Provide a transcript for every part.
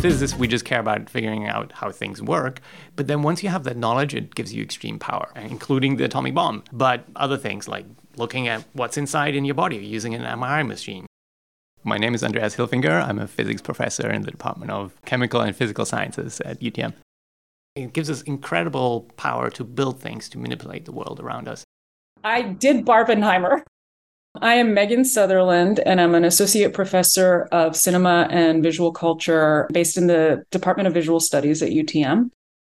physicists, we just care about figuring out how things work. But then once you have that knowledge, it gives you extreme power, including the atomic bomb. But other things like looking at what's inside in your body using an MRI machine. My name is Andreas Hilfinger. I'm a physics professor in the Department of Chemical and Physical Sciences at UTM. It gives us incredible power to build things, to manipulate the world around us. I did Barbenheimer. I am Meghan Sutherland, and I'm an associate professor of cinema and visual culture based in the Department of Visual Studies at UTM.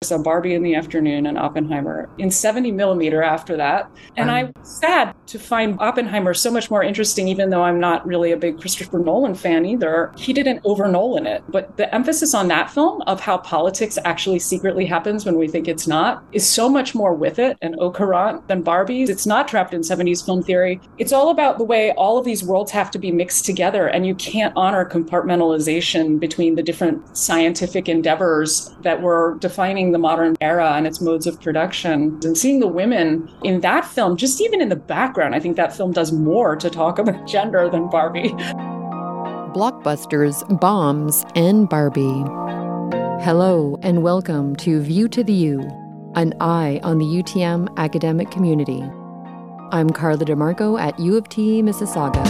So Barbie in the afternoon and Oppenheimer in 70 millimeter after that. And I'm sad to find Oppenheimer so much more interesting, even though I'm not really a big Christopher Nolan fan either. He didn't over Nolan it. But the emphasis on that film of how politics actually secretly happens when we think it's not is so much more with it and au courant than Barbie's. It's not trapped in 70s film theory. It's all about the way all of these worlds have to be mixed together. And you can't honor compartmentalization between the different scientific endeavors that were defining the modern era and its modes of production. And seeing the women in that film, just even in the background, I think that film does more to talk about gender than Barbie. Blockbusters, Bombs, and Barbie. Hello, and welcome to View to the U, an eye on the UTM academic community. I'm Carla DeMarco at U of T, Mississauga.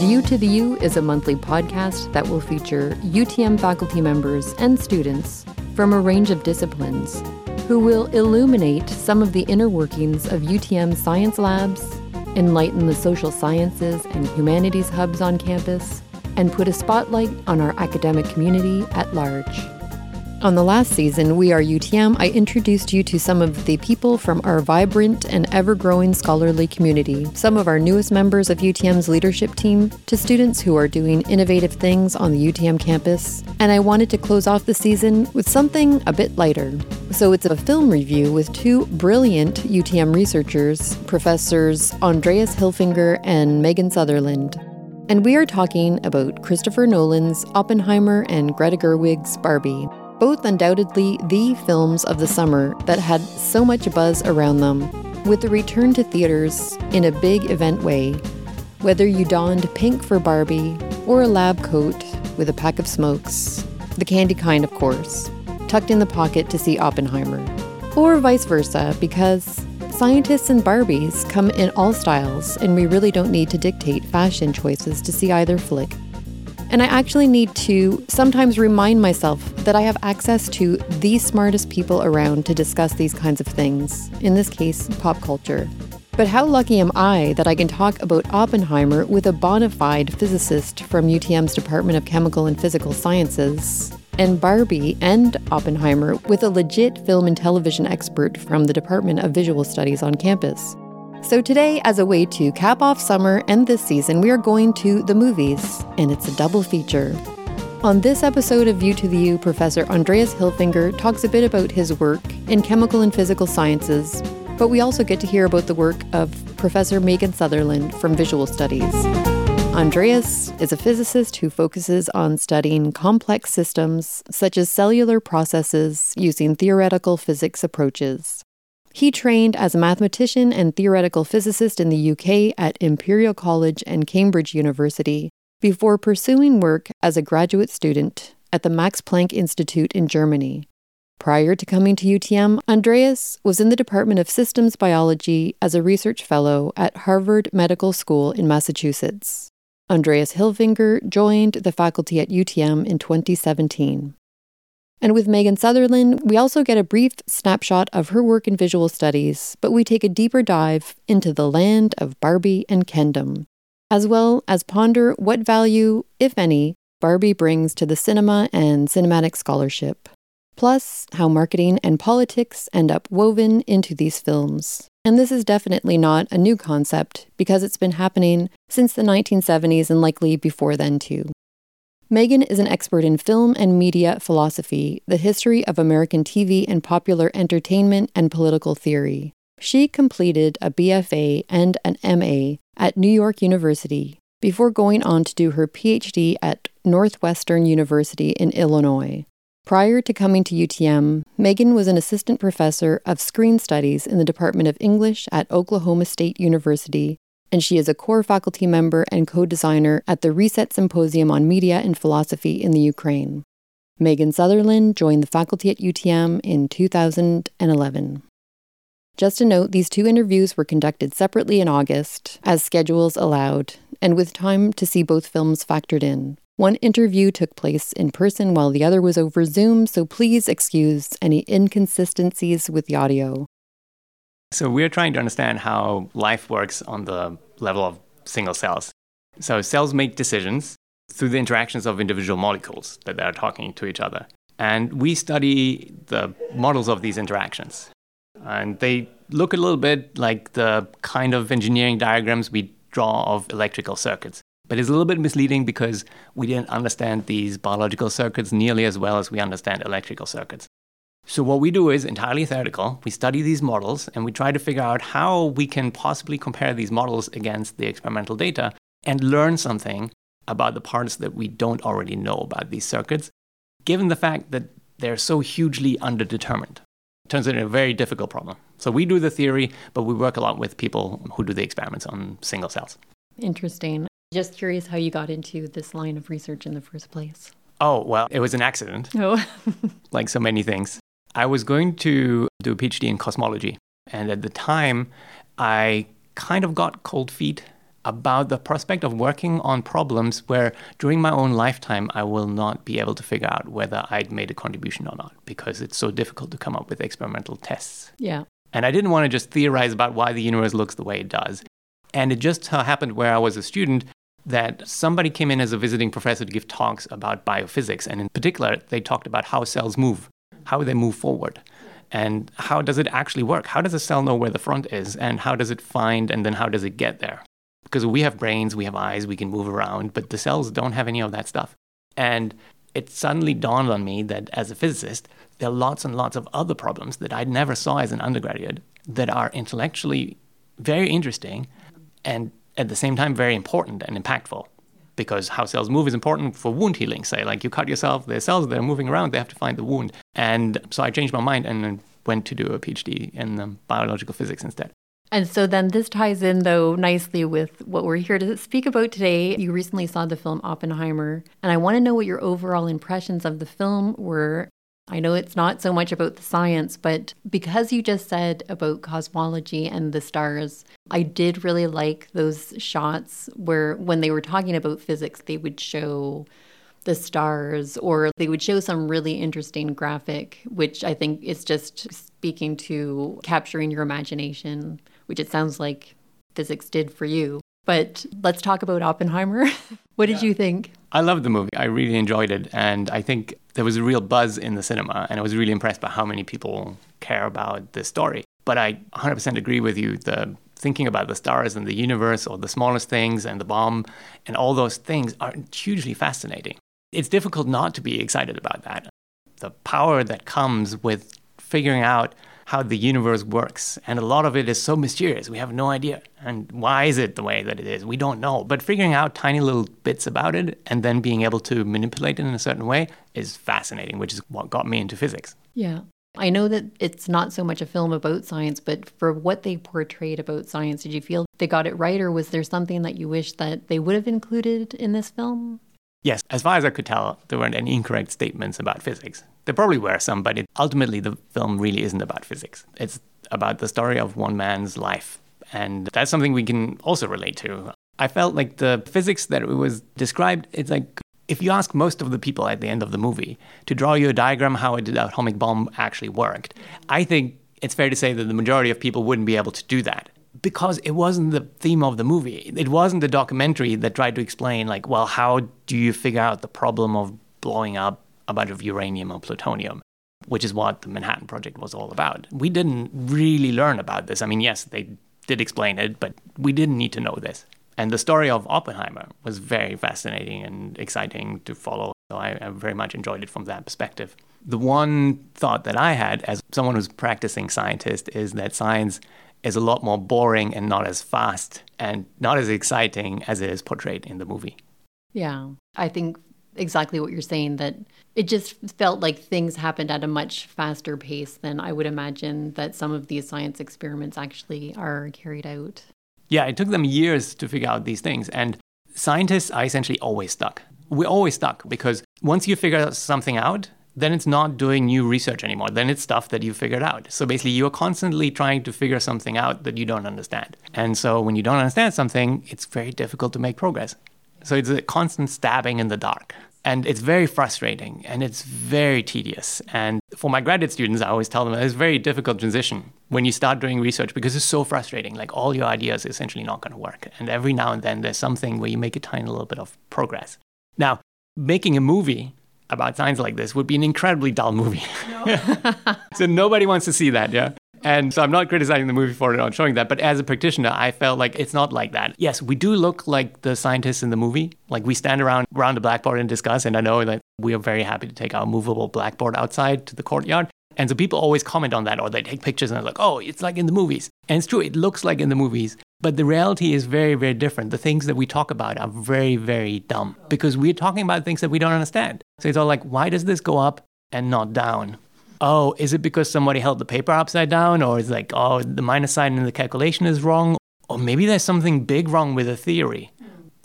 View to the U is a monthly podcast that will feature UTM faculty members and students from a range of disciplines who will illuminate some of the inner workings of UTM science labs, enlighten the social sciences and humanities hubs on campus, and put a spotlight on our academic community at large. On the last season, We Are UTM, I introduced you to some of the people from our vibrant and ever growing scholarly community, some of our newest members of UTM's leadership team, to students who are doing innovative things on the UTM campus. And I wanted to close off the season with something a bit lighter. So it's a film review with two brilliant UTM researchers, Professors Andreas Hilfinger and Meghan Sutherland. And we are talking about Christopher Nolan's Oppenheimer and Greta Gerwig's Barbie both undoubtedly the films of the summer that had so much buzz around them, with the return to theaters in a big event way. Whether you donned pink for Barbie or a lab coat with a pack of smokes, the candy kind, of course, tucked in the pocket to see Oppenheimer, or vice versa, because scientists and Barbies come in all styles, and we really don't need to dictate fashion choices to see either flick. And I actually need to sometimes remind myself that I have access to the smartest people around to discuss these kinds of things, in this case, pop culture. But how lucky am I that I can talk about Oppenheimer with a bona fide physicist from UTM's Department of Chemical and Physical Sciences, and Barbie and Oppenheimer with a legit film and television expert from the Department of Visual Studies on campus. So, today, as a way to cap off summer and this season, we are going to the movies, and it's a double feature. On this episode of View to the U, Professor Andreas Hilfinger talks a bit about his work in chemical and physical sciences, but we also get to hear about the work of Professor Meghan Sutherland from Visual Studies. Andreas is a physicist who focuses on studying complex systems such as cellular processes using theoretical physics approaches. He trained as a mathematician and theoretical physicist in the UK at Imperial College and Cambridge University before pursuing work as a graduate student at the Max Planck Institute in Germany. Prior to coming to UTM, Andreas was in the Department of Systems Biology as a research fellow at Harvard Medical School in Massachusetts. Andreas Hilfinger joined the faculty at UTM in 2017. And with Meghan Sutherland, we also get a brief snapshot of her work in visual studies, but we take a deeper dive into the land of Barbie and Kendom, as well as ponder what value, if any, Barbie brings to the cinema and cinematic scholarship, plus how marketing and politics end up woven into these films. And this is definitely not a new concept because it's been happening since the 1970s and likely before then too. Meghan is an expert in film and media philosophy, the history of American TV and popular entertainment, and political theory. She completed a BFA and an MA at New York University before going on to do her PhD at Northwestern University in Illinois. Prior to coming to UTM, Meghan was an assistant professor of screen studies in the Department of English at Oklahoma State University and she is a core faculty member and co designer at the Reset Symposium on Media and Philosophy in the Ukraine. Meghan Sutherland joined the faculty at UTM in 2011. Just a note, these two interviews were conducted separately in August, as schedules allowed, and with time to see both films factored in. One interview took place in person while the other was over Zoom, so please excuse any inconsistencies with the audio. So, we're trying to understand how life works on the level of single cells. So, cells make decisions through the interactions of individual molecules that they are talking to each other. And we study the models of these interactions. And they look a little bit like the kind of engineering diagrams we draw of electrical circuits. But it's a little bit misleading because we didn't understand these biological circuits nearly as well as we understand electrical circuits. So, what we do is entirely theoretical. We study these models and we try to figure out how we can possibly compare these models against the experimental data and learn something about the parts that we don't already know about these circuits, given the fact that they're so hugely underdetermined turns into a very difficult problem. So we do the theory, but we work a lot with people who do the experiments on single cells. Interesting. Just curious how you got into this line of research in the first place. Oh, well, it was an accident. Oh. like so many things. I was going to do a PhD in cosmology. And at the time, I kind of got cold feet about the prospect of working on problems where during my own lifetime I will not be able to figure out whether I'd made a contribution or not because it's so difficult to come up with experimental tests. Yeah. And I didn't want to just theorize about why the universe looks the way it does. And it just uh, happened where I was a student that somebody came in as a visiting professor to give talks about biophysics. And in particular, they talked about how cells move, how they move forward. And how does it actually work? How does a cell know where the front is? And how does it find and then how does it get there? because we have brains, we have eyes, we can move around, but the cells don't have any of that stuff. And it suddenly dawned on me that as a physicist, there are lots and lots of other problems that I never saw as an undergraduate that are intellectually very interesting and at the same time very important and impactful. Because how cells move is important for wound healing. Say, like you cut yourself, the cells that are moving around, they have to find the wound. And so I changed my mind and went to do a PhD in um, biological physics instead. And so then this ties in, though, nicely with what we're here to speak about today. You recently saw the film Oppenheimer, and I want to know what your overall impressions of the film were. I know it's not so much about the science, but because you just said about cosmology and the stars, I did really like those shots where when they were talking about physics, they would show the stars or they would show some really interesting graphic, which I think is just speaking to capturing your imagination which it sounds like physics did for you. But let's talk about Oppenheimer. what did yeah. you think? I loved the movie. I really enjoyed it. And I think there was a real buzz in the cinema. And I was really impressed by how many people care about this story. But I 100% agree with you. The thinking about the stars and the universe or the smallest things and the bomb and all those things are hugely fascinating. It's difficult not to be excited about that. The power that comes with figuring out how the universe works. And a lot of it is so mysterious. We have no idea. And why is it the way that it is? We don't know. But figuring out tiny little bits about it and then being able to manipulate it in a certain way is fascinating, which is what got me into physics. Yeah. I know that it's not so much a film about science, but for what they portrayed about science, did you feel they got it right, or was there something that you wish that they would have included in this film? Yes, as far as I could tell, there weren't any incorrect statements about physics. There probably were some, but it, ultimately the film really isn't about physics. It's about the story of one man's life. And that's something we can also relate to. I felt like the physics that it was described, it's like if you ask most of the people at the end of the movie to draw you a diagram how the atomic bomb actually worked, I think it's fair to say that the majority of people wouldn't be able to do that because it wasn't the theme of the movie. It wasn't the documentary that tried to explain, like, well, how do you figure out the problem of blowing up a bunch of uranium or plutonium, which is what the Manhattan Project was all about. We didn't really learn about this. I mean, yes, they did explain it, but we didn't need to know this. And the story of Oppenheimer was very fascinating and exciting to follow. So I, I very much enjoyed it from that perspective. The one thought that I had as someone who's practicing scientist is that science is a lot more boring and not as fast and not as exciting as it is portrayed in the movie. Yeah. I think exactly what you're saying that it just felt like things happened at a much faster pace than I would imagine that some of these science experiments actually are carried out. Yeah, it took them years to figure out these things. And scientists are essentially always stuck. We're always stuck because Once you figure something out, then it's not doing new research anymore. Then it's stuff that you figured out. So basically, you're constantly trying to figure something out that you don't understand. And so when you don't understand something, it's very difficult to make progress. So it's a constant stabbing in the dark. And it's very frustrating and it's very tedious. And for my graduate students, I always tell them it's a very difficult transition when you start doing research because it's so frustrating. Like all your ideas are essentially not going to work. And every now and then there's something where you make a tiny little bit of progress. Now, making a movie about science like this would be an incredibly dull movie. No. so nobody wants to see that, yeah. And so I'm not criticizing the movie for it, not showing that. But as a practitioner, I felt like it's not like that. Yes, we do look like the scientists in the movie. Like we stand around around the blackboard and discuss. And I know that we are very happy to take our movable blackboard outside to the courtyard. And so people always comment on that or they take pictures and they're like, oh, it's like in the movies. And it's true, it looks like in the movies. But the reality is very, very different. The things that we talk about are very, very dumb because we're talking about things that we don't understand. So it's all like, why does this go up and not down? oh, is it because somebody held the paper upside down? Or is like, oh, the minus sign in the calculation is wrong? Or maybe there's something big wrong with the theory.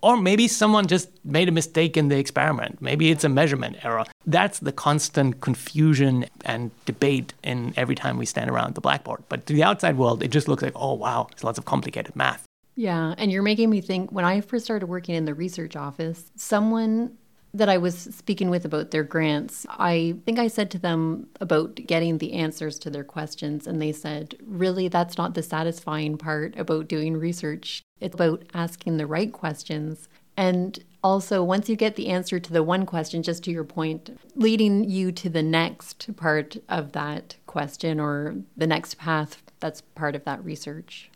Or maybe someone just made a mistake in the experiment. Maybe it's a measurement error. That's the constant confusion and debate in every time we stand around the blackboard. But to the outside world, it just looks like, oh, wow, there's lots of complicated math. Yeah. And you're making me think when I first started working in the research office, someone that I was speaking with about their grants, I think I said to them about getting the answers to their questions, and they said, really, that's not the satisfying part about doing research. It's about asking the right questions. And also, once you get the answer to the one question, just to your point, leading you to the next part of that question or the next path that's part of that research.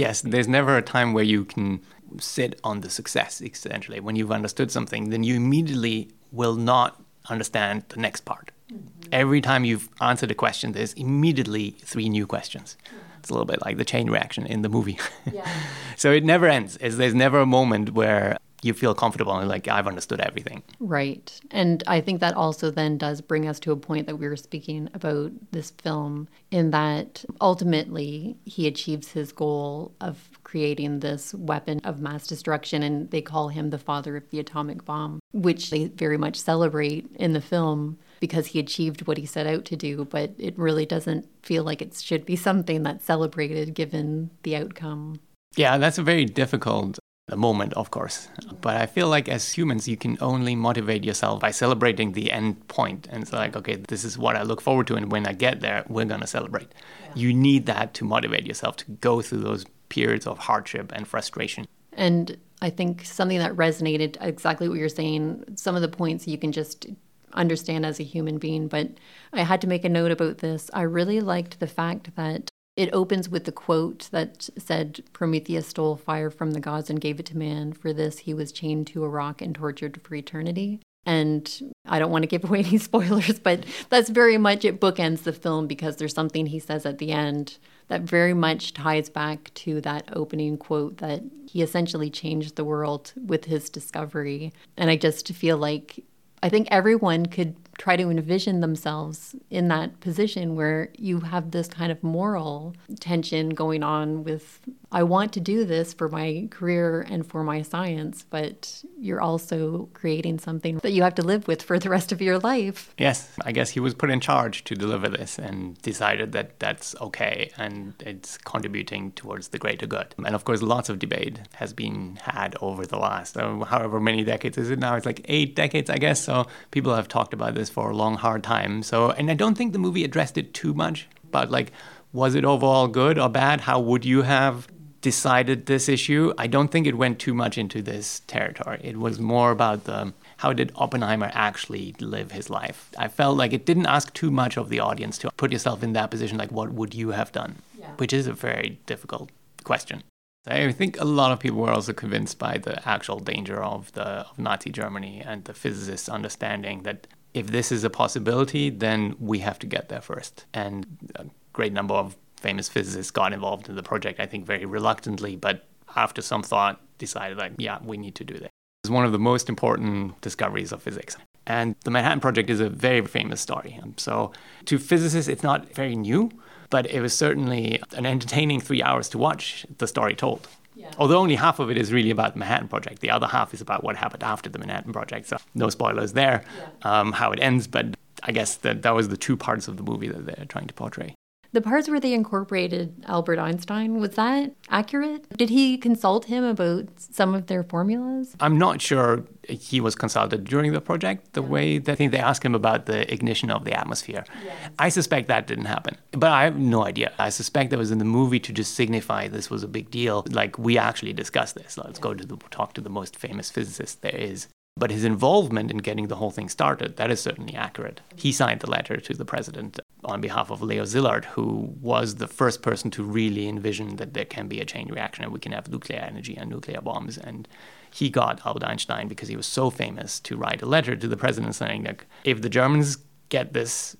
Yes, there's never a time where you can sit on the success, essentially. When you've understood something, then you immediately will not understand the next part. Mm-hmm. Every time you've answered a question, there's immediately three new questions. It's a little bit like the chain reaction in the movie. Yeah. so it never ends. It's, there's never a moment where you feel comfortable and like I've understood everything. Right. And I think that also then does bring us to a point that we were speaking about this film in that ultimately he achieves his goal of creating this weapon of mass destruction and they call him the father of the atomic bomb, which they very much celebrate in the film because he achieved what he set out to do, but it really doesn't feel like it should be something that's celebrated given the outcome. Yeah, that's a very difficult the moment, of course. But I feel like as humans, you can only motivate yourself by celebrating the end point. And it's like, okay, this is what I look forward to. And when I get there, we're going to celebrate. Yeah. You need that to motivate yourself to go through those periods of hardship and frustration. And I think something that resonated exactly what you're saying, some of the points you can just understand as a human being. But I had to make a note about this. I really liked the fact that it opens with the quote that said, Prometheus stole fire from the gods and gave it to man. For this, he was chained to a rock and tortured for eternity. And I don't want to give away any spoilers, but that's very much it bookends the film because there's something he says at the end that very much ties back to that opening quote that he essentially changed the world with his discovery. And I just feel like I think everyone could try to envision themselves in that position where you have this kind of moral tension going on with I want to do this for my career and for my science, but you're also creating something that you have to live with for the rest of your life. Yes, I guess he was put in charge to deliver this and decided that that's okay and it's contributing towards the greater good. And of course, lots of debate has been had over the last, uh, however many decades is it now? It's like eight decades, I guess. So people have talked about this for a long, hard time. So, and I don't think the movie addressed it too much, but like, was it overall good or bad? How would you have decided this issue, I don't think it went too much into this territory. It was more about the how did Oppenheimer actually live his life. I felt like it didn't ask too much of the audience to put yourself in that position, like what would you have done, yeah. which is a very difficult question. I think a lot of people were also convinced by the actual danger of the of Nazi Germany and the physicists understanding that if this is a possibility, then we have to get there first. And a great number of famous physicists got involved in the project, I think very reluctantly, but after some thought decided like, yeah, we need to do that. It's one of the most important discoveries of physics. And the Manhattan Project is a very famous story. So to physicists, it's not very new, but it was certainly an entertaining three hours to watch the story told. Yeah. Although only half of it is really about the Manhattan Project, the other half is about what happened after the Manhattan Project. So no spoilers there, yeah. um, how it ends. But I guess that that was the two parts of the movie that they're trying to portray. The parts where they incorporated Albert Einstein, was that accurate? Did he consult him about some of their formulas? I'm not sure he was consulted during the project, the yeah. way that I think they asked him about the ignition of the atmosphere. Yes. I suspect that didn't happen, but I have no idea. I suspect that was in the movie to just signify this was a big deal. Like, we actually discussed this. Let's go to the, talk to the most famous physicist there is. But his involvement in getting the whole thing started, that is certainly accurate. He signed the letter to the president on behalf of Leo Szilard, who was the first person to really envision that there can be a chain reaction and we can have nuclear energy and nuclear bombs. And he got Albert Einstein because he was so famous to write a letter to the president saying that if the Germans get this,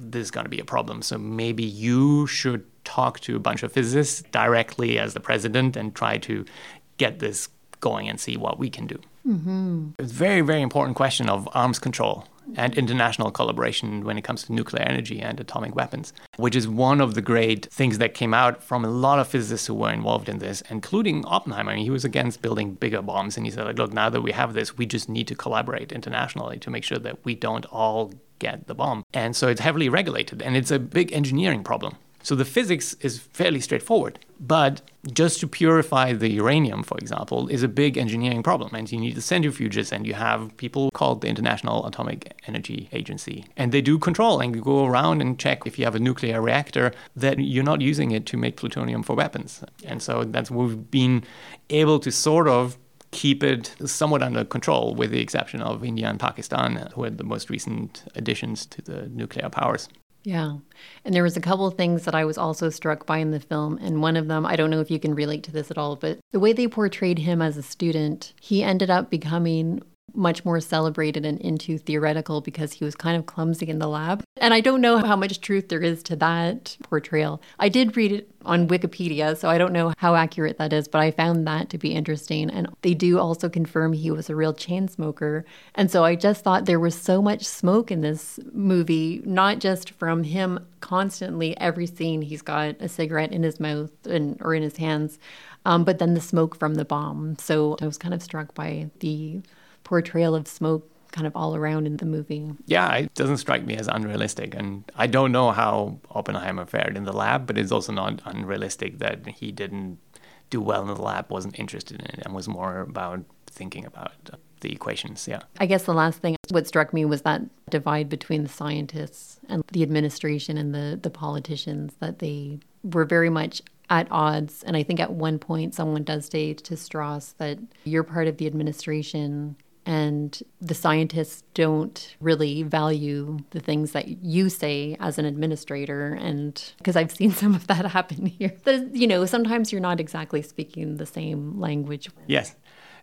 this is going to be a problem. So maybe you should talk to a bunch of physicists directly as the president and try to get this going and see what we can do. Mm-hmm. It's a very, very important question of arms control and international collaboration when it comes to nuclear energy and atomic weapons, which is one of the great things that came out from a lot of physicists who were involved in this, including Oppenheimer. I mean, he was against building bigger bombs, and he said, like, look, now that we have this, we just need to collaborate internationally to make sure that we don't all get the bomb. And so it's heavily regulated, and it's a big engineering problem. So the physics is fairly straightforward, but just to purify the uranium, for example, is a big engineering problem. And you need the centrifuges, and you have people called the International Atomic Energy Agency. And they do control and go around and check if you have a nuclear reactor that you're not using it to make plutonium for weapons. And so that's what we've been able to sort of keep it somewhat under control, with the exception of India and Pakistan, who are the most recent additions to the nuclear powers. Yeah. And there was a couple of things that I was also struck by in the film. And one of them, I don't know if you can relate to this at all, but the way they portrayed him as a student, he ended up becoming much more celebrated and into theoretical because he was kind of clumsy in the lab. And I don't know how much truth there is to that portrayal. I did read it on Wikipedia, so I don't know how accurate that is, but I found that to be interesting. And they do also confirm he was a real chain smoker. And so I just thought there was so much smoke in this movie, not just from him constantly, every scene, he's got a cigarette in his mouth and, or in his hands. Um, but then the smoke from the bomb. So I was kind of struck by the portrayal of smoke kind of all around in the movie. Yeah, it doesn't strike me as unrealistic. And I don't know how Oppenheimer fared in the lab, but it's also not unrealistic that he didn't do well in the lab, wasn't interested in it, and was more about thinking about the equations. Yeah. I guess the last thing, what struck me was that divide between the scientists and the administration and the, the politicians, that they were very much at odds. And I think at one point, someone does say to Strauss that you're part of the administration and the scientists don't really value the things that you say as an administrator and because i've seen some of that happen here you know sometimes you're not exactly speaking the same language yes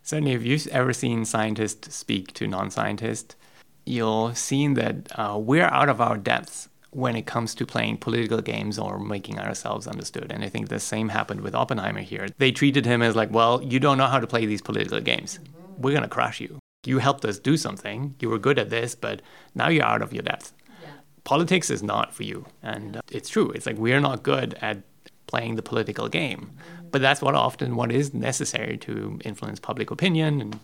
certainly if you've ever seen scientists speak to non-scientists you'll see that uh, we're out of our depths when it comes to playing political games or making ourselves understood. And I think the same happened with Oppenheimer here. They treated him as like, well, you don't know how to play these political games. We're going to crush you you helped us do something. You were good at this, but now you're out of your depth. Yeah. Politics is not for you. And uh, it's true. It's like we're not good at playing the political game. Mm-hmm. But that's what often what is necessary to influence public opinion and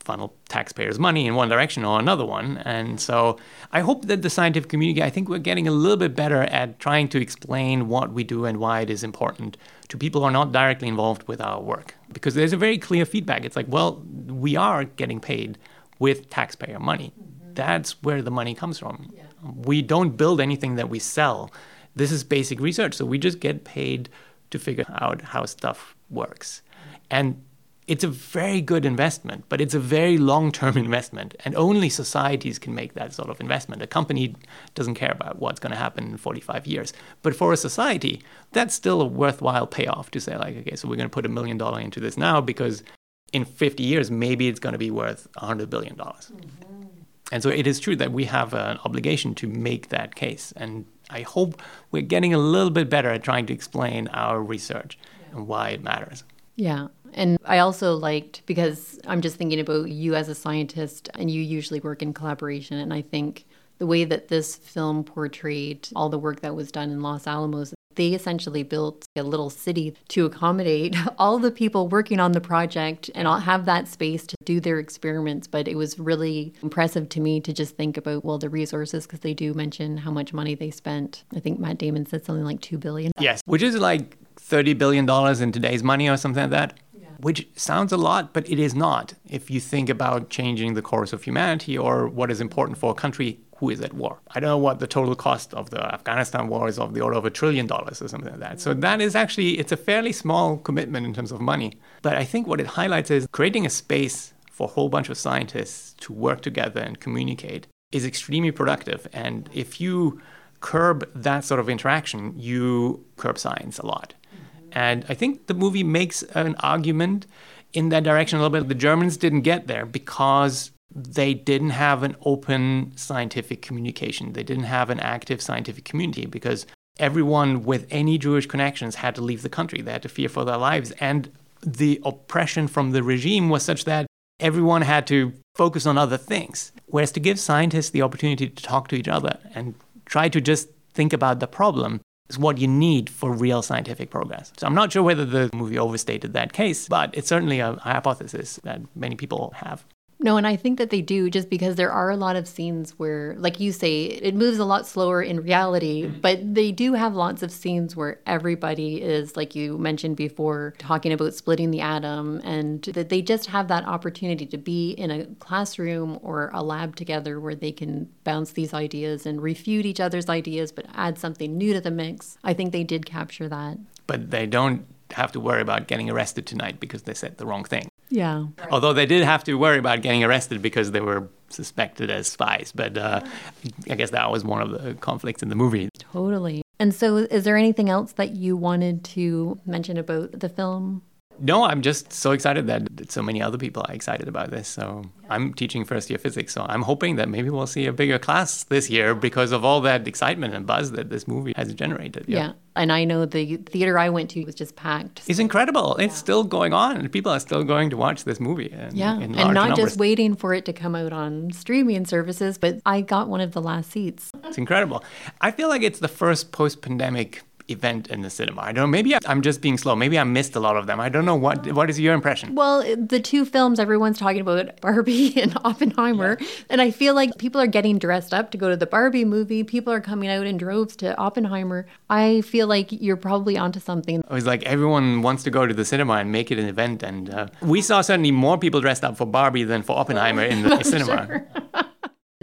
funnel taxpayers' money in one direction or another one. And so I hope that the scientific community, I think we're getting a little bit better at trying to explain what we do and why it is important to people who are not directly involved with our work. Because there's a very clear feedback. It's like, well, we are getting paid with taxpayer money. Mm-hmm. That's where the money comes from. Yeah. We don't build anything that we sell. This is basic research. So we just get paid to figure out how stuff works. And it's a very good investment, but it's a very long term investment. And only societies can make that sort of investment. A company doesn't care about what's going to happen in 45 years. But for a society, that's still a worthwhile payoff to say, like, okay, so we're going to put a million dollar into this now because in 50 years, maybe it's going to be worth $100 billion. Mm-hmm. And so it is true that we have an obligation to make that case. And I hope we're getting a little bit better at trying to explain our research yeah. and why it matters. Yeah. And I also liked because I'm just thinking about you as a scientist and you usually work in collaboration. And I think the way that this film portrayed all the work that was done in Los Alamos, They essentially built a little city to accommodate all the people working on the project and have that space to do their experiments. But it was really impressive to me to just think about, well, the resources, because they do mention how much money they spent. I think Matt Damon said something like 2 billion. Yes, which is like $30 billion in today's money or something like that which sounds a lot, but it is not. If you think about changing the course of humanity or what is important for a country who is at war. I don't know what the total cost of the Afghanistan war is of the order of a trillion dollars or something like that. So that is actually it's a fairly small commitment in terms of money. But I think what it highlights is creating a space for a whole bunch of scientists to work together and communicate is extremely productive. And if you curb that sort of interaction, you curb science a lot. And I think the movie makes an argument in that direction a little bit. The Germans didn't get there because they didn't have an open scientific communication. They didn't have an active scientific community because everyone with any Jewish connections had to leave the country. They had to fear for their lives. And the oppression from the regime was such that everyone had to focus on other things. Whereas to give scientists the opportunity to talk to each other and try to just think about the problem is what you need for real scientific progress. So I'm not sure whether the movie overstated that case, but it's certainly a hypothesis that many people have. No, and I think that they do just because there are a lot of scenes where, like you say, it moves a lot slower in reality, mm-hmm. but they do have lots of scenes where everybody is, like you mentioned before, talking about splitting the atom and that they just have that opportunity to be in a classroom or a lab together where they can bounce these ideas and refute each other's ideas, but add something new to the mix. I think they did capture that. But they don't have to worry about getting arrested tonight because they said the wrong thing. Yeah. Although they did have to worry about getting arrested because they were suspected as spies. But uh, I guess that was one of the conflicts in the movie. Totally. And so, is there anything else that you wanted to mention about the film? No, I'm just so excited that so many other people are excited about this. So I'm teaching first year physics, so I'm hoping that maybe we'll see a bigger class this year because of all that excitement and buzz that this movie has generated. Yeah. yeah. And I know the theater I went to was just packed. It's incredible. It's still going on, and people are still going to watch this movie. In, yeah. In and not numbers. just waiting for it to come out on streaming services, but I got one of the last seats. It's incredible. I feel like it's the first post pandemic event in the cinema. I don't know. Maybe I'm just being slow. Maybe I missed a lot of them. I don't know. What What is your impression? Well, the two films everyone's talking about, Barbie and Oppenheimer, yeah. and I feel like people are getting dressed up to go to the Barbie movie. People are coming out in droves to Oppenheimer. I feel like you're probably onto something. It was like everyone wants to go to the cinema and make it an event, and uh, we saw certainly more people dressed up for Barbie than for Oppenheimer in the cinema.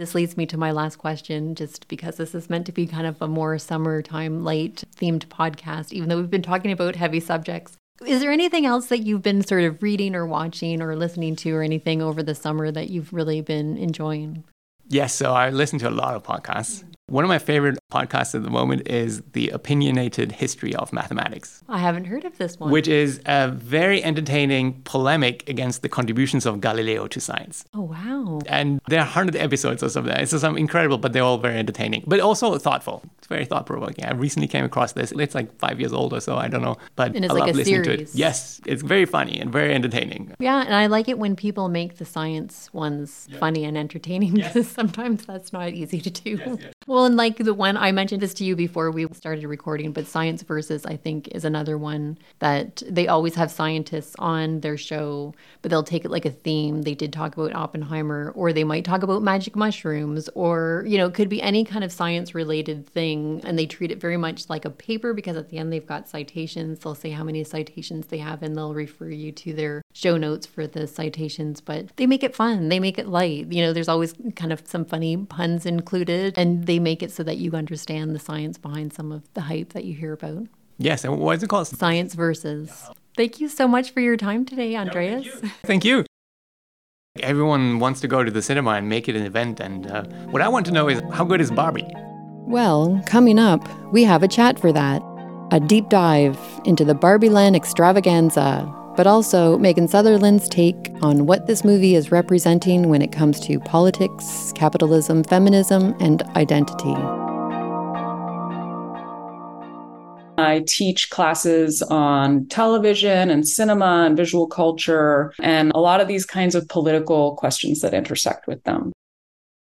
This leads me to my last question, just because this is meant to be kind of a more summertime light themed podcast, even though we've been talking about heavy subjects. Is there anything else that you've been sort of reading or watching or listening to or anything over the summer that you've really been enjoying? Yes, so I listen to a lot of podcasts. One of my favorite podcasts at the moment is The Opinionated History of Mathematics. I haven't heard of this one. Which is a very entertaining polemic against the contributions of Galileo to science. Oh, wow. And there are 100 episodes or something. It's some um, incredible, but they're all very entertaining, but also thoughtful. It's very thought provoking. I recently came across this. It's like five years old or so. I don't know. But and it's I like love a listening series. to it. Yes, it's very funny and very entertaining. Yeah, and I like it when people make the science ones yeah. funny and entertaining because yes. sometimes that's not easy to do. Yes, yes. Well, and like the one I mentioned this to you before we started recording, but Science Versus, I think, is another one that they always have scientists on their show, but they'll take it like a theme. They did talk about Oppenheimer, or they might talk about magic mushrooms, or, you know, it could be any kind of science related thing. And they treat it very much like a paper because at the end they've got citations. They'll say how many citations they have and they'll refer you to their show notes for the citations, but they make it fun. They make it light. You know, there's always kind of some funny puns included, and they make it so that you understand the science behind some of the hype that you hear about. Yes, and what is it called? Science Versus. Thank you so much for your time today, Andreas. thank, you. thank you. Everyone wants to go to the cinema and make it an event, and uh, what I want to know is how good is Barbie? Well, coming up, we have a chat for that. A deep dive into the Barbie Land extravaganza but also Meghan Sutherland's take on what this movie is representing when it comes to politics, capitalism, feminism, and identity. I teach classes on television and cinema and visual culture and a lot of these kinds of political questions that intersect with them.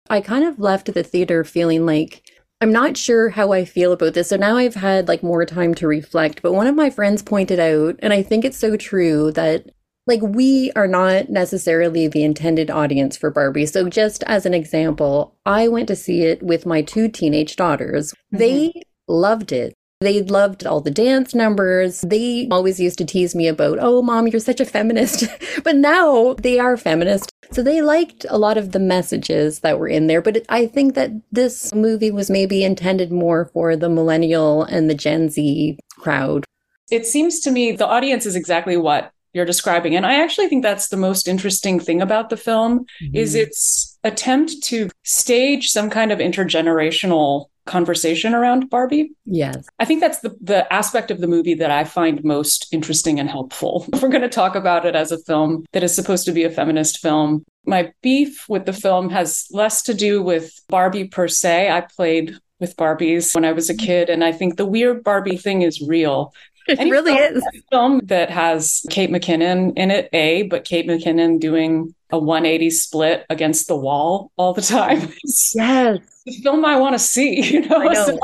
I kind of left the theater feeling like I'm not sure how I feel about this. So now I've had like more time to reflect, but one of my friends pointed out, and I think it's so true that like we are not necessarily the intended audience for Barbie. So just as an example, I went to see it with my two teenage daughters. Mm-hmm. They loved it. They loved all the dance numbers. They always used to tease me about, oh, mom, you're such a feminist. but now they are feminist. So they liked a lot of the messages that were in there. But I think that this movie was maybe intended more for the millennial and the Gen Z crowd. It seems to me the audience is exactly what you're describing and i actually think that's the most interesting thing about the film mm-hmm. is its attempt to stage some kind of intergenerational conversation around Barbie. Yes. I think that's the, the aspect of the movie that I find most interesting and helpful. If we're going to talk about it as a film that is supposed to be a feminist film, my beef with the film has less to do with Barbie per se. I played with Barbies when I was a kid, and I think the weird Barbie thing is real. It really is. film that has Kate McKinnon in it, A, but Kate McKinnon doing a 180 split against the wall all the time. yes. The film I want to see, you know? know. So,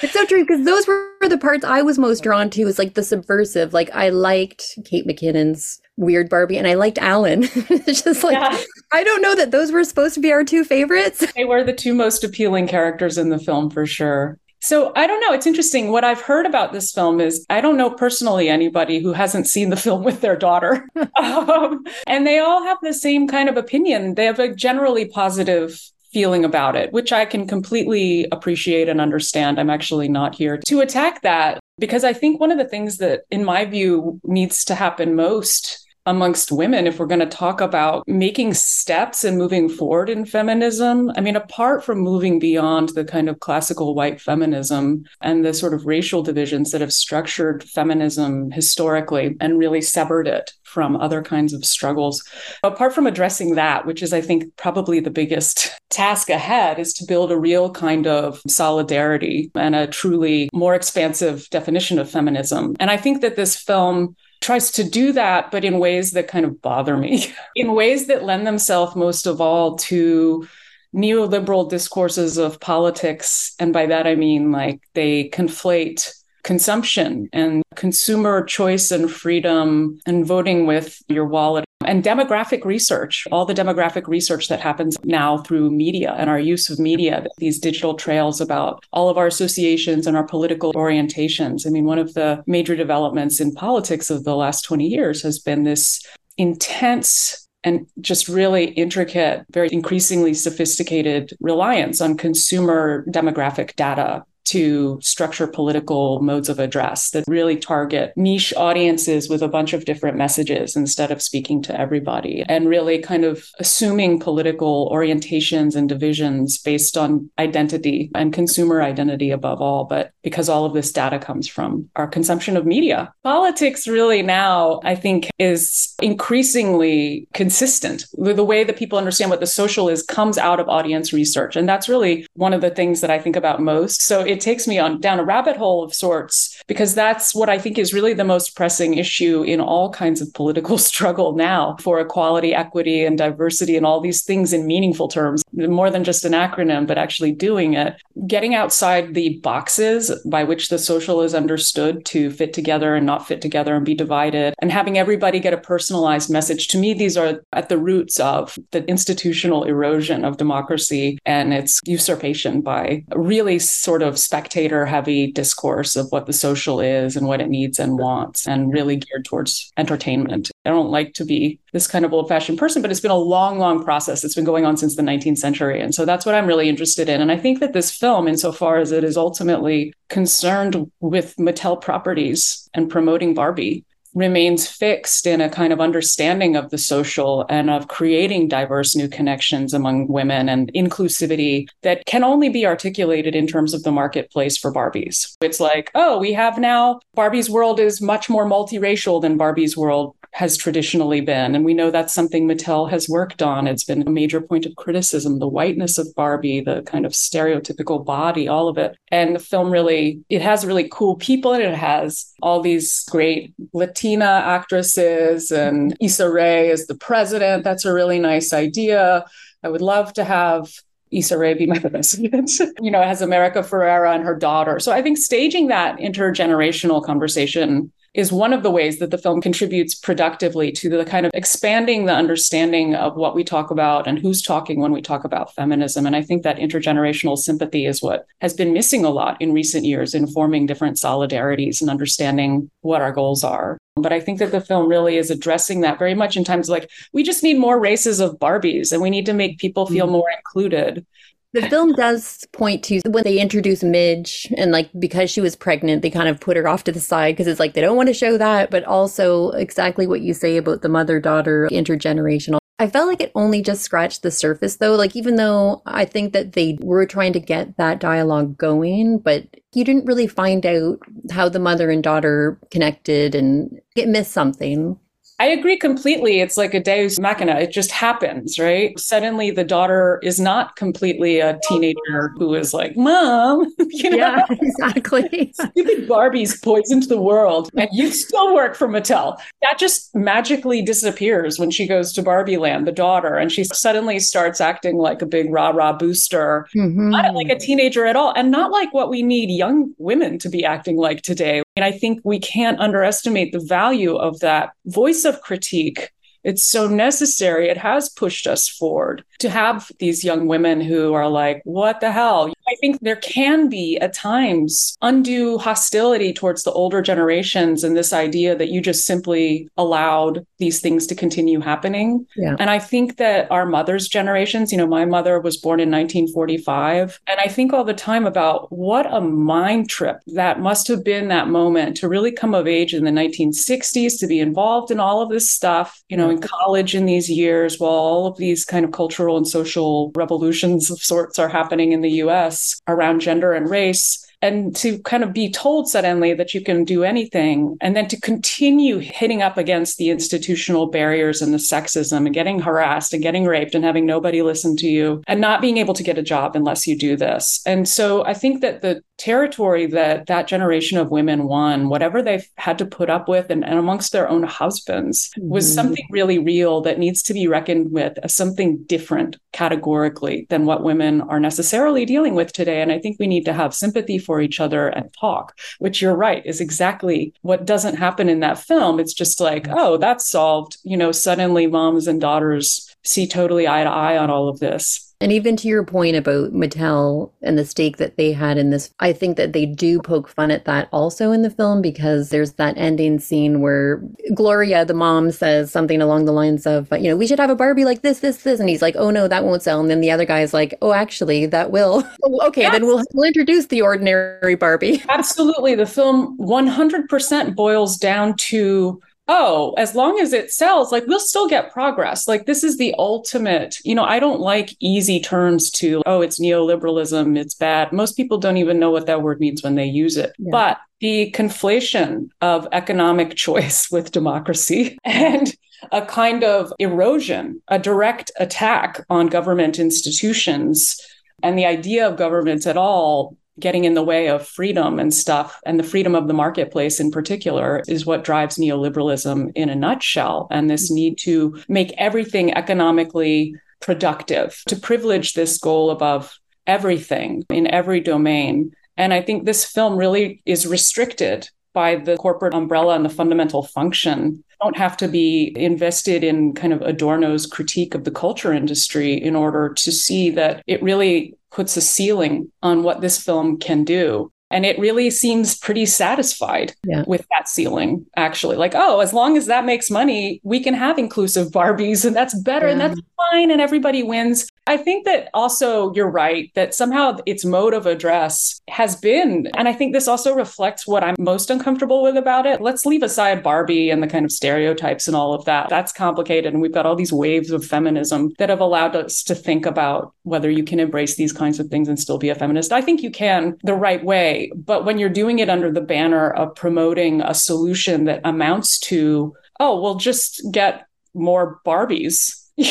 it's so true because those were the parts I was most drawn to was like the subversive. Like I liked Kate McKinnon's weird Barbie and I liked Allan. it's just like yeah. I don't know that those were supposed to be our two favorites. They were the two most appealing characters in the film for sure. So I don't know. It's interesting. What I've heard about this film is I don't know personally anybody who hasn't seen the film with their daughter. um, and they all have the same kind of opinion. They have a generally positive feeling about it, which I can completely appreciate and understand. I'm actually not here to attack that because I think one of the things that, in my view, needs to happen most amongst women if we're going to talk about making steps and moving forward in feminism. I mean, apart from moving beyond the kind of classical white feminism and the sort of racial divisions that have structured feminism historically and really severed it from other kinds of struggles. Apart from addressing that, which is, I think, probably the biggest task ahead, is to build a real kind of solidarity and a truly more expansive definition of feminism. And I think that this film tries to do that, but in ways that kind of bother me, in ways that lend themselves most of all to neoliberal discourses of politics. And by that, I mean like they conflate consumption and consumer choice and freedom and voting with your wallet and demographic research, all the demographic research that happens now through media and our use of media, these digital trails about all of our associations and our political orientations. I mean, one of the major developments in politics of the last 20 years has been this intense and just really intricate, very increasingly sophisticated reliance on consumer demographic data to structure political modes of address that really target niche audiences with a bunch of different messages instead of speaking to everybody and really kind of assuming political orientations and divisions based on identity and consumer identity above all. But because all of this data comes from our consumption of media, politics really now, I think, is increasingly consistent. The way that people understand what the social is comes out of audience research. And that's really one of the things that I think about most. So it it takes me on down a rabbit hole of sorts because that's what I think is really the most pressing issue in all kinds of political struggle now for equality, equity, and diversity, and all these things in meaningful terms, more than just an acronym, but actually doing it. Getting outside the boxes by which the social is understood to fit together and not fit together and be divided, and having everybody get a personalized message. To me, these are at the roots of the institutional erosion of democracy and its usurpation by really sort of spectator heavy discourse of what the social is and what it needs and wants, and really geared towards entertainment. I don't like to be this kind of old fashioned person, but it's been a long, long process. It's been going on since the 19th century. And so that's what I'm really interested in. And I think that this film, insofar as it is ultimately concerned with Mattel properties and promoting Barbie, remains fixed in a kind of understanding of the social and of creating diverse new connections among women and inclusivity that can only be articulated in terms of the marketplace for Barbies. It's like, oh, we have now Barbie's world is much more multiracial than Barbie's world has traditionally been. And we know that's something Mattel has worked on. It's been a major point of criticism the whiteness of Barbie, the kind of stereotypical body, all of it. And the film really, it has really cool people and it. it has all these great Latina actresses and Issa Rae is the president. That's a really nice idea. I would love to have Issa Rae be my president. you know, it has America Ferrera and her daughter. So I think staging that intergenerational conversation is one of the ways that the film contributes productively to the kind of expanding the understanding of what we talk about and who's talking when we talk about feminism. And I think that intergenerational sympathy is what has been missing a lot in recent years in forming different solidarities and understanding what our goals are. But I think that the film really is addressing that very much in times like we just need more races of Barbies and we need to make people feel mm-hmm. more included. The film does point to when they introduce Midge and like because she was pregnant, they kind of put her off to the side because it's like they don't want to show that, but also exactly what you say about the mother daughter intergenerational. I felt like it only just scratched the surface though. Like even though I think that they were trying to get that dialogue going, but you didn't really find out how the mother and daughter connected and it missed something. I agree completely. It's like a deus machina. It just happens, right? Suddenly the daughter is not completely a teenager who is like, Mom, you know? Yeah, exactly. Stupid Barbie's poisoned the world and you still work for Mattel. That just magically disappears when she goes to Barbie Land, the daughter, and she suddenly starts acting like a big rah-rah booster, mm-hmm. not like a teenager at all, and not like what we need young women to be acting like today. And I think we can't underestimate the value of that voice of critique it's so necessary. It has pushed us forward to have these young women who are like, what the hell? I think there can be at times undue hostility towards the older generations and this idea that you just simply allowed these things to continue happening. Yeah. And I think that our mother's generations, you know, my mother was born in 1945. And I think all the time about what a mind trip that must have been that moment to really come of age in the 1960s, to be involved in all of this stuff, you know, college in these years while all of these kind of cultural and social revolutions of sorts are happening in the US around gender and race and to kind of be told suddenly that you can do anything and then to continue hitting up against the institutional barriers and the sexism and getting harassed and getting raped and having nobody listen to you and not being able to get a job unless you do this. And so I think that the territory that that generation of women won, whatever they've had to put up with and, and amongst their own husbands, mm-hmm. was something really real that needs to be reckoned with as something different categorically than what women are necessarily dealing with today. And I think we need to have sympathy for each other and talk, which you're right is exactly what doesn't happen in that film. It's just like, oh, that's solved. You know, suddenly moms and daughters see totally eye to eye on all of this. And even to your point about Mattel and the stake that they had in this, I think that they do poke fun at that also in the film because there's that ending scene where Gloria, the mom, says something along the lines of, you know, we should have a Barbie like this, this, this. And he's like, oh no, that won't sell. And then the other guy is like, oh, actually, that will. Oh, okay, yes. then we'll, we'll introduce the ordinary Barbie. Absolutely. The film 100% boils down to oh, as long as it sells, like we'll still get progress. Like this is the ultimate, you know, I don't like easy terms to, oh, it's neoliberalism, it's bad. Most people don't even know what that word means when they use it. Yeah. But the conflation of economic choice with democracy and a kind of erosion, a direct attack on government institutions and the idea of government at all getting in the way of freedom and stuff and the freedom of the marketplace in particular is what drives neoliberalism in a nutshell. And this mm-hmm. need to make everything economically productive to privilege this goal above everything in every domain. And i think this film really is restricted by the corporate umbrella and the fundamental function. Don't have to be invested in kind of Adorno's critique of the culture industry in order to see that it really puts a ceiling on what this film can do. And it really seems pretty satisfied yeah. with that ceiling, actually. Like, oh, as long as that makes money, we can have inclusive Barbies and that's better yeah. and that's fine and everybody wins. I think that also you're right that somehow its mode of address has been, and I think this also reflects what I'm most uncomfortable with about it. Let's leave aside Barbie and the kind of stereotypes and all of that. That's complicated. And we've got all these waves of feminism that have allowed us to think about whether you can embrace these kinds of things and still be a feminist. I think you can the right way. But when you're doing it under the banner of promoting a solution that amounts to, oh, we'll just get more Barbies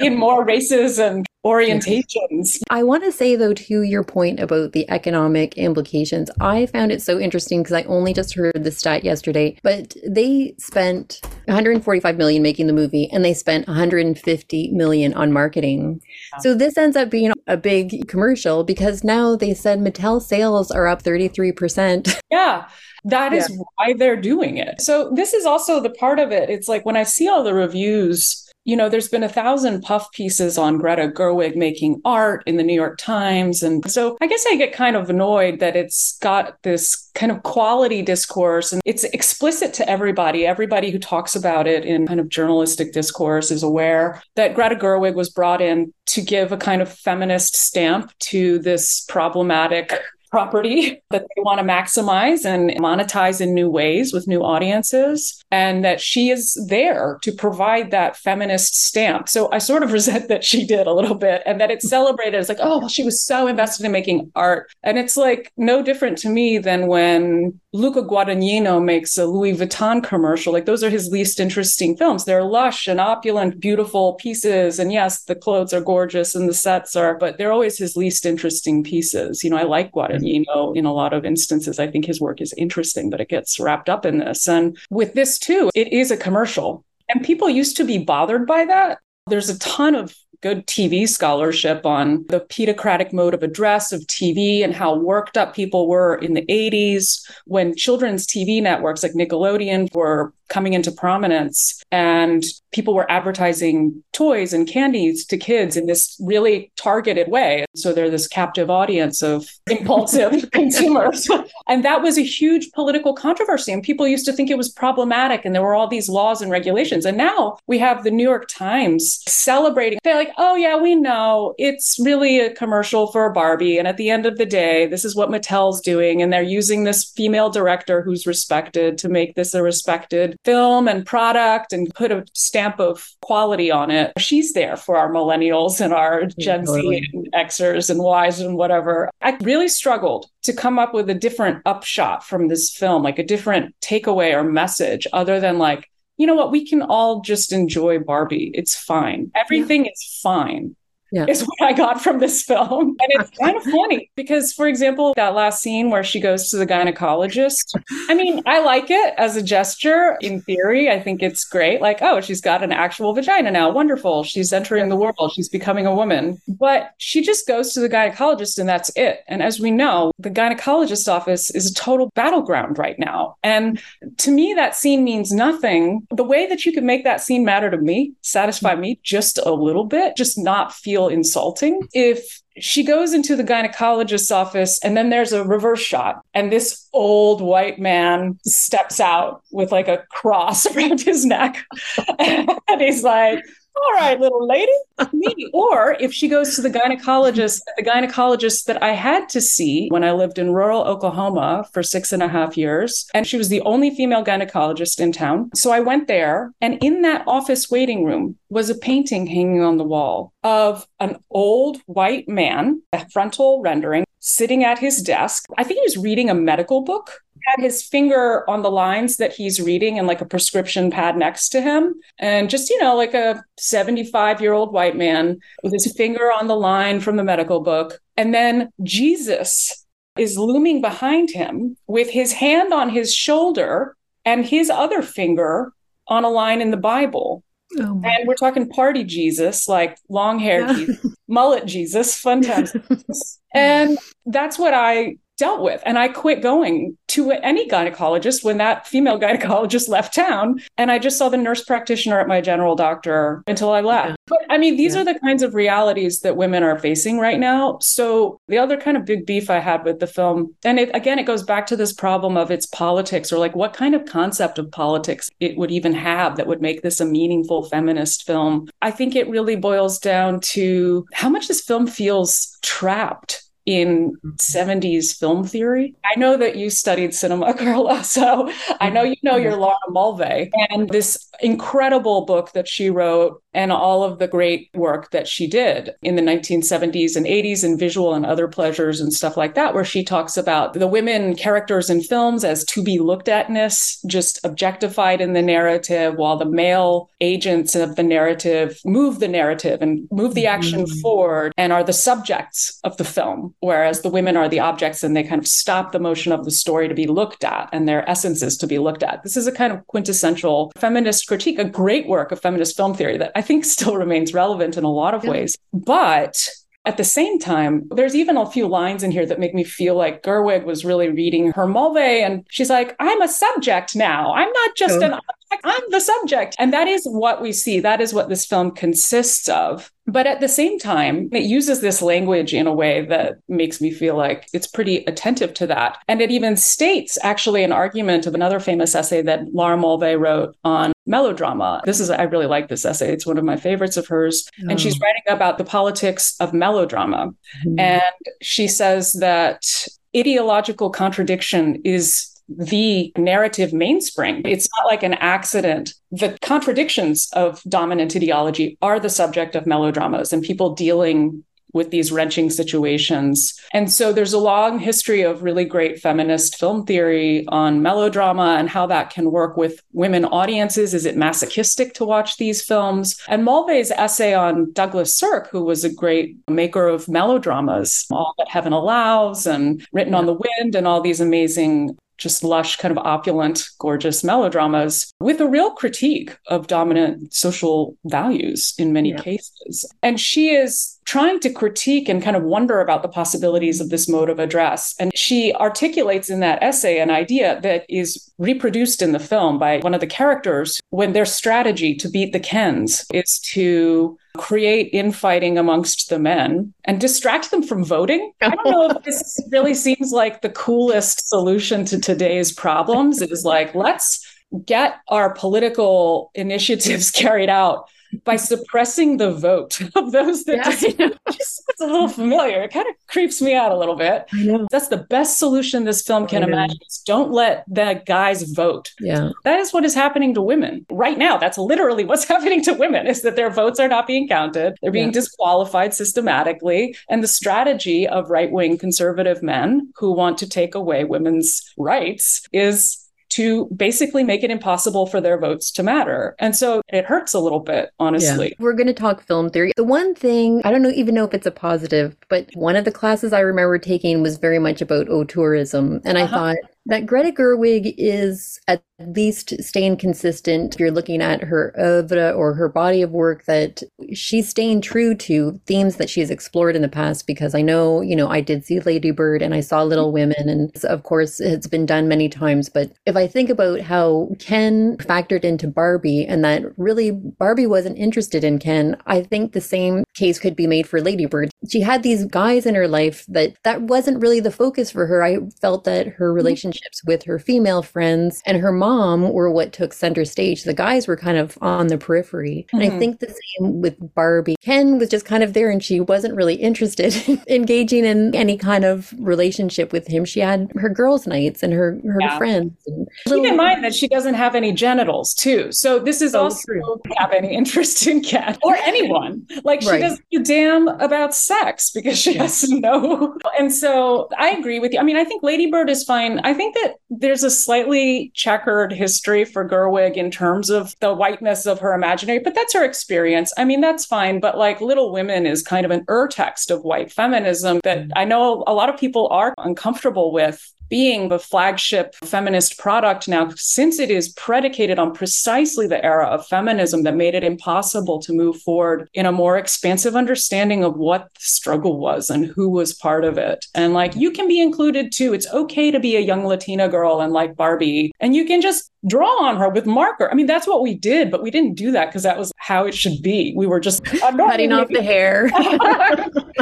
in more races and orientations. I want to say, though, to your point about the economic implications, I found it so interesting because I only just heard the stat yesterday, but they spent 145 million making the movie and they spent 150 million on marketing. So this ends up being a big commercial because now they said Mattel sales are up 33%. Yeah. That is yeah. why they're doing it. So this is also the part of it. It's like when I see all the reviews you know, there's been a thousand puff pieces on Greta Gerwig making art in the New York Times. And so I guess I get kind of annoyed that it's got this kind of quality discourse and it's explicit to everybody. Everybody who talks about it in kind of journalistic discourse is aware that Greta Gerwig was brought in to give a kind of feminist stamp to this problematic property that they want to maximize and monetize in new ways with new audiences, and that she is there to provide that feminist stamp. So I sort of resent that she did a little bit and that it's celebrated as like, oh, well, she was so invested in making art. And it's like no different to me than when Luca Guadagnino makes a Louis Vuitton commercial. Like those are his least interesting films. They're lush and opulent, beautiful pieces. And yes, the clothes are gorgeous and the sets are, but they're always his least interesting pieces. You know, I like Guadagnino you know, in a lot of instances, I think his work is interesting, but it gets wrapped up in this. And with this too, it is a commercial. And people used to be bothered by that. There's a ton of good TV scholarship on the pedocratic mode of address of TV and how worked up people were in the 80s when children's TV networks like Nickelodeon were coming into prominence and people were advertising toys and candies to kids in this really targeted way. So they're this captive audience of impulsive consumers. And that was a huge political controversy. And people used to think it was problematic. And there were all these laws and regulations. And now we have the New York Times celebrating. They're like, oh, yeah, we know it's really a commercial for a Barbie. And at the end of the day, this is what Mattel's doing. And they're using this female director who's respected to make this a respected film and product and put a stamp of quality on it. She's there for our millennials and our Gen totally. Z and Xers and Ys and whatever. I really struggled to come up with a different upshot from this film, like a different takeaway or message other than like, you know what, we can all just enjoy Barbie. It's fine. Everything yeah. is fine yeah. is what I got from this film. And it's kind of funny because, for example, that last scene where she goes to the gynecologist, I mean, I like it as a gesture in theory. I think it's great. Like, oh, she's got an actual vagina now. Wonderful. She's entering the world. She's becoming a woman. But she just goes to the gynecologist and that's it. And as we know, the gynecologist office is a total battleground right now. And to me, that scene means nothing. The way that you could make that scene matter to me, satisfy me just a little bit, just not feel feel insulting. If she goes into the gynecologist's office and then there's a reverse shot and this old white man steps out with like a cross around his neck and he's like all right, little lady. Maybe. or if she goes to the gynecologist, the gynecologist that I had to see when I lived in rural Oklahoma for six and a half years, and she was the only female gynecologist in town. So I went there, and in that office waiting room was a painting hanging on the wall of an old white man, a frontal rendering, sitting at his desk. I think he was reading a medical book had his finger on the lines that he's reading and like a prescription pad next to him. And just, you know, like a 75 year old white man with his finger on the line from the medical book. And then Jesus is looming behind him with his hand on his shoulder and his other finger on a line in the Bible. Oh and we're talking party Jesus, like long hair yeah. Jesus, mullet Jesus, fun times. and that's what I dealt with. And I quit going to any gynecologist when that female gynecologist left town. And I just saw the nurse practitioner at my general doctor until I left. Yeah. But I mean, these yeah. are the kinds of realities that women are facing right now. So the other kind of big beef I had with the film, and it, again, it goes back to this problem of its politics or like what kind of concept of politics it would even have that would make this a meaningful feminist film. I think it really boils down to how much this film feels trapped in mm-hmm. 70s film theory. I know that you studied cinema, Carla, so I know mm-hmm. you know your mm-hmm. Laura Mulvey. And this incredible book that she wrote and all of the great work that she did in the 1970s and 80s in visual and other pleasures and stuff like that, where she talks about the women characters in films as to be looked atness, just objectified in the narrative, while the male agents of the narrative move the narrative and move the action mm-hmm. forward and are the subjects of the film, whereas the women are the objects and they kind of stop the motion of the story to be looked at and their essences to be looked at. This is a kind of quintessential feminist critique, a great work of feminist film theory that I think still remains relevant in a lot of yeah. ways. But at the same time, there's even a few lines in here that make me feel like Gerwig was really reading her Mulvey, and she's like, I'm a subject now. I'm not just oh. an I'm the subject. And that is what we see. That is what this film consists of. But at the same time, it uses this language in a way that makes me feel like it's pretty attentive to that. And it even states actually an argument of another famous essay that Laura Mulvey wrote on melodrama. This is, I really like this essay. It's one of my favorites of hers. Oh. And she's oh. writing about the politics of melodrama. Mm-hmm. And she says that ideological contradiction is the narrative mainspring. It's not like an accident. The contradictions of dominant ideology are the subject of melodramas and people dealing with these wrenching situations. And so there's a long history of really great feminist film theory on melodrama and how that can work with women audiences. Is it masochistic to watch these films? And Mulvey's essay on Douglas Sirk, who was a great maker of melodramas, All That Heaven Allows and Written on the Wind and all these amazing just lush, kind of opulent, gorgeous melodramas with a real critique of dominant social values in many yeah. cases. And she is trying to critique and kind of wonder about the possibilities of this mode of address. And she articulates in that essay an idea that is reproduced in the film by one of the characters when their strategy to beat the Kens is to create infighting amongst the men and distract them from voting. I don't know if this really seems like the coolest solution to today's problems. It is like, let's get our political initiatives carried out by suppressing the vote of those that yeah, just, it's a little familiar. It kind of creeps me out a little bit. That's the best solution this film can imagine. don't let the guys vote. Yeah. That is what is happening to women right now. That's literally what's happening to women is that their votes are not being counted. They're being yeah. disqualified systematically. And the strategy of right-wing conservative men who want to take away women's rights is to basically make it impossible for their votes to matter. And so it hurts a little bit, honestly. Yeah. We're going to talk film theory. The one thing, I don't know, even know if it's a positive, but one of the classes I remember taking was very much about auteurism. And uh-huh. I thought, that Greta Gerwig is at least staying consistent. If you're looking at her oeuvre or her body of work, that she's staying true to themes that she's explored in the past. Because I know, you know, I did see Lady Bird and I saw Little mm-hmm. Women, and of course, it's been done many times. But if I think about how Ken factored into Barbie and that really Barbie wasn't interested in Ken, I think the same case could be made for Lady Bird. She had these guys in her life that that wasn't really the focus for her. I felt that her mm-hmm. relationships with her female friends and her mom were what took center stage. The guys were kind of on the periphery. Mm-hmm. And I mm-hmm. think the same with Barbie. Ken was just kind of there and she wasn't really interested in engaging in any kind of relationship with him. She had her girls' nights and her, her yeah. friends. And Keep in mind that she doesn't have any genitals too. So this is also true. have any interest in Ken or anyone. Like she right. doesn't give damn about sex because she has to know. And so I agree with you. I mean, I think Lady Bird is fine. I think that there's a slightly checkered history for Gerwig in terms of the whiteness of her imaginary, but that's her experience. I mean, that's fine. But like Little Women is kind of an ur text of white feminism that mm-hmm. I know a lot of people are uncomfortable with being the flagship feminist product now, since it is predicated on precisely the era of feminism that made it impossible to move forward in a more expansive understanding of what the struggle was and who was part of it. And like, you can be included too. It's okay to be a young Latina girl and like Barbie, and you can just draw on her with marker. I mean, that's what we did, but we didn't do that because that was how it should be. We were just cutting off the hair.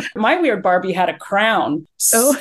My weird Barbie had a crown. Oh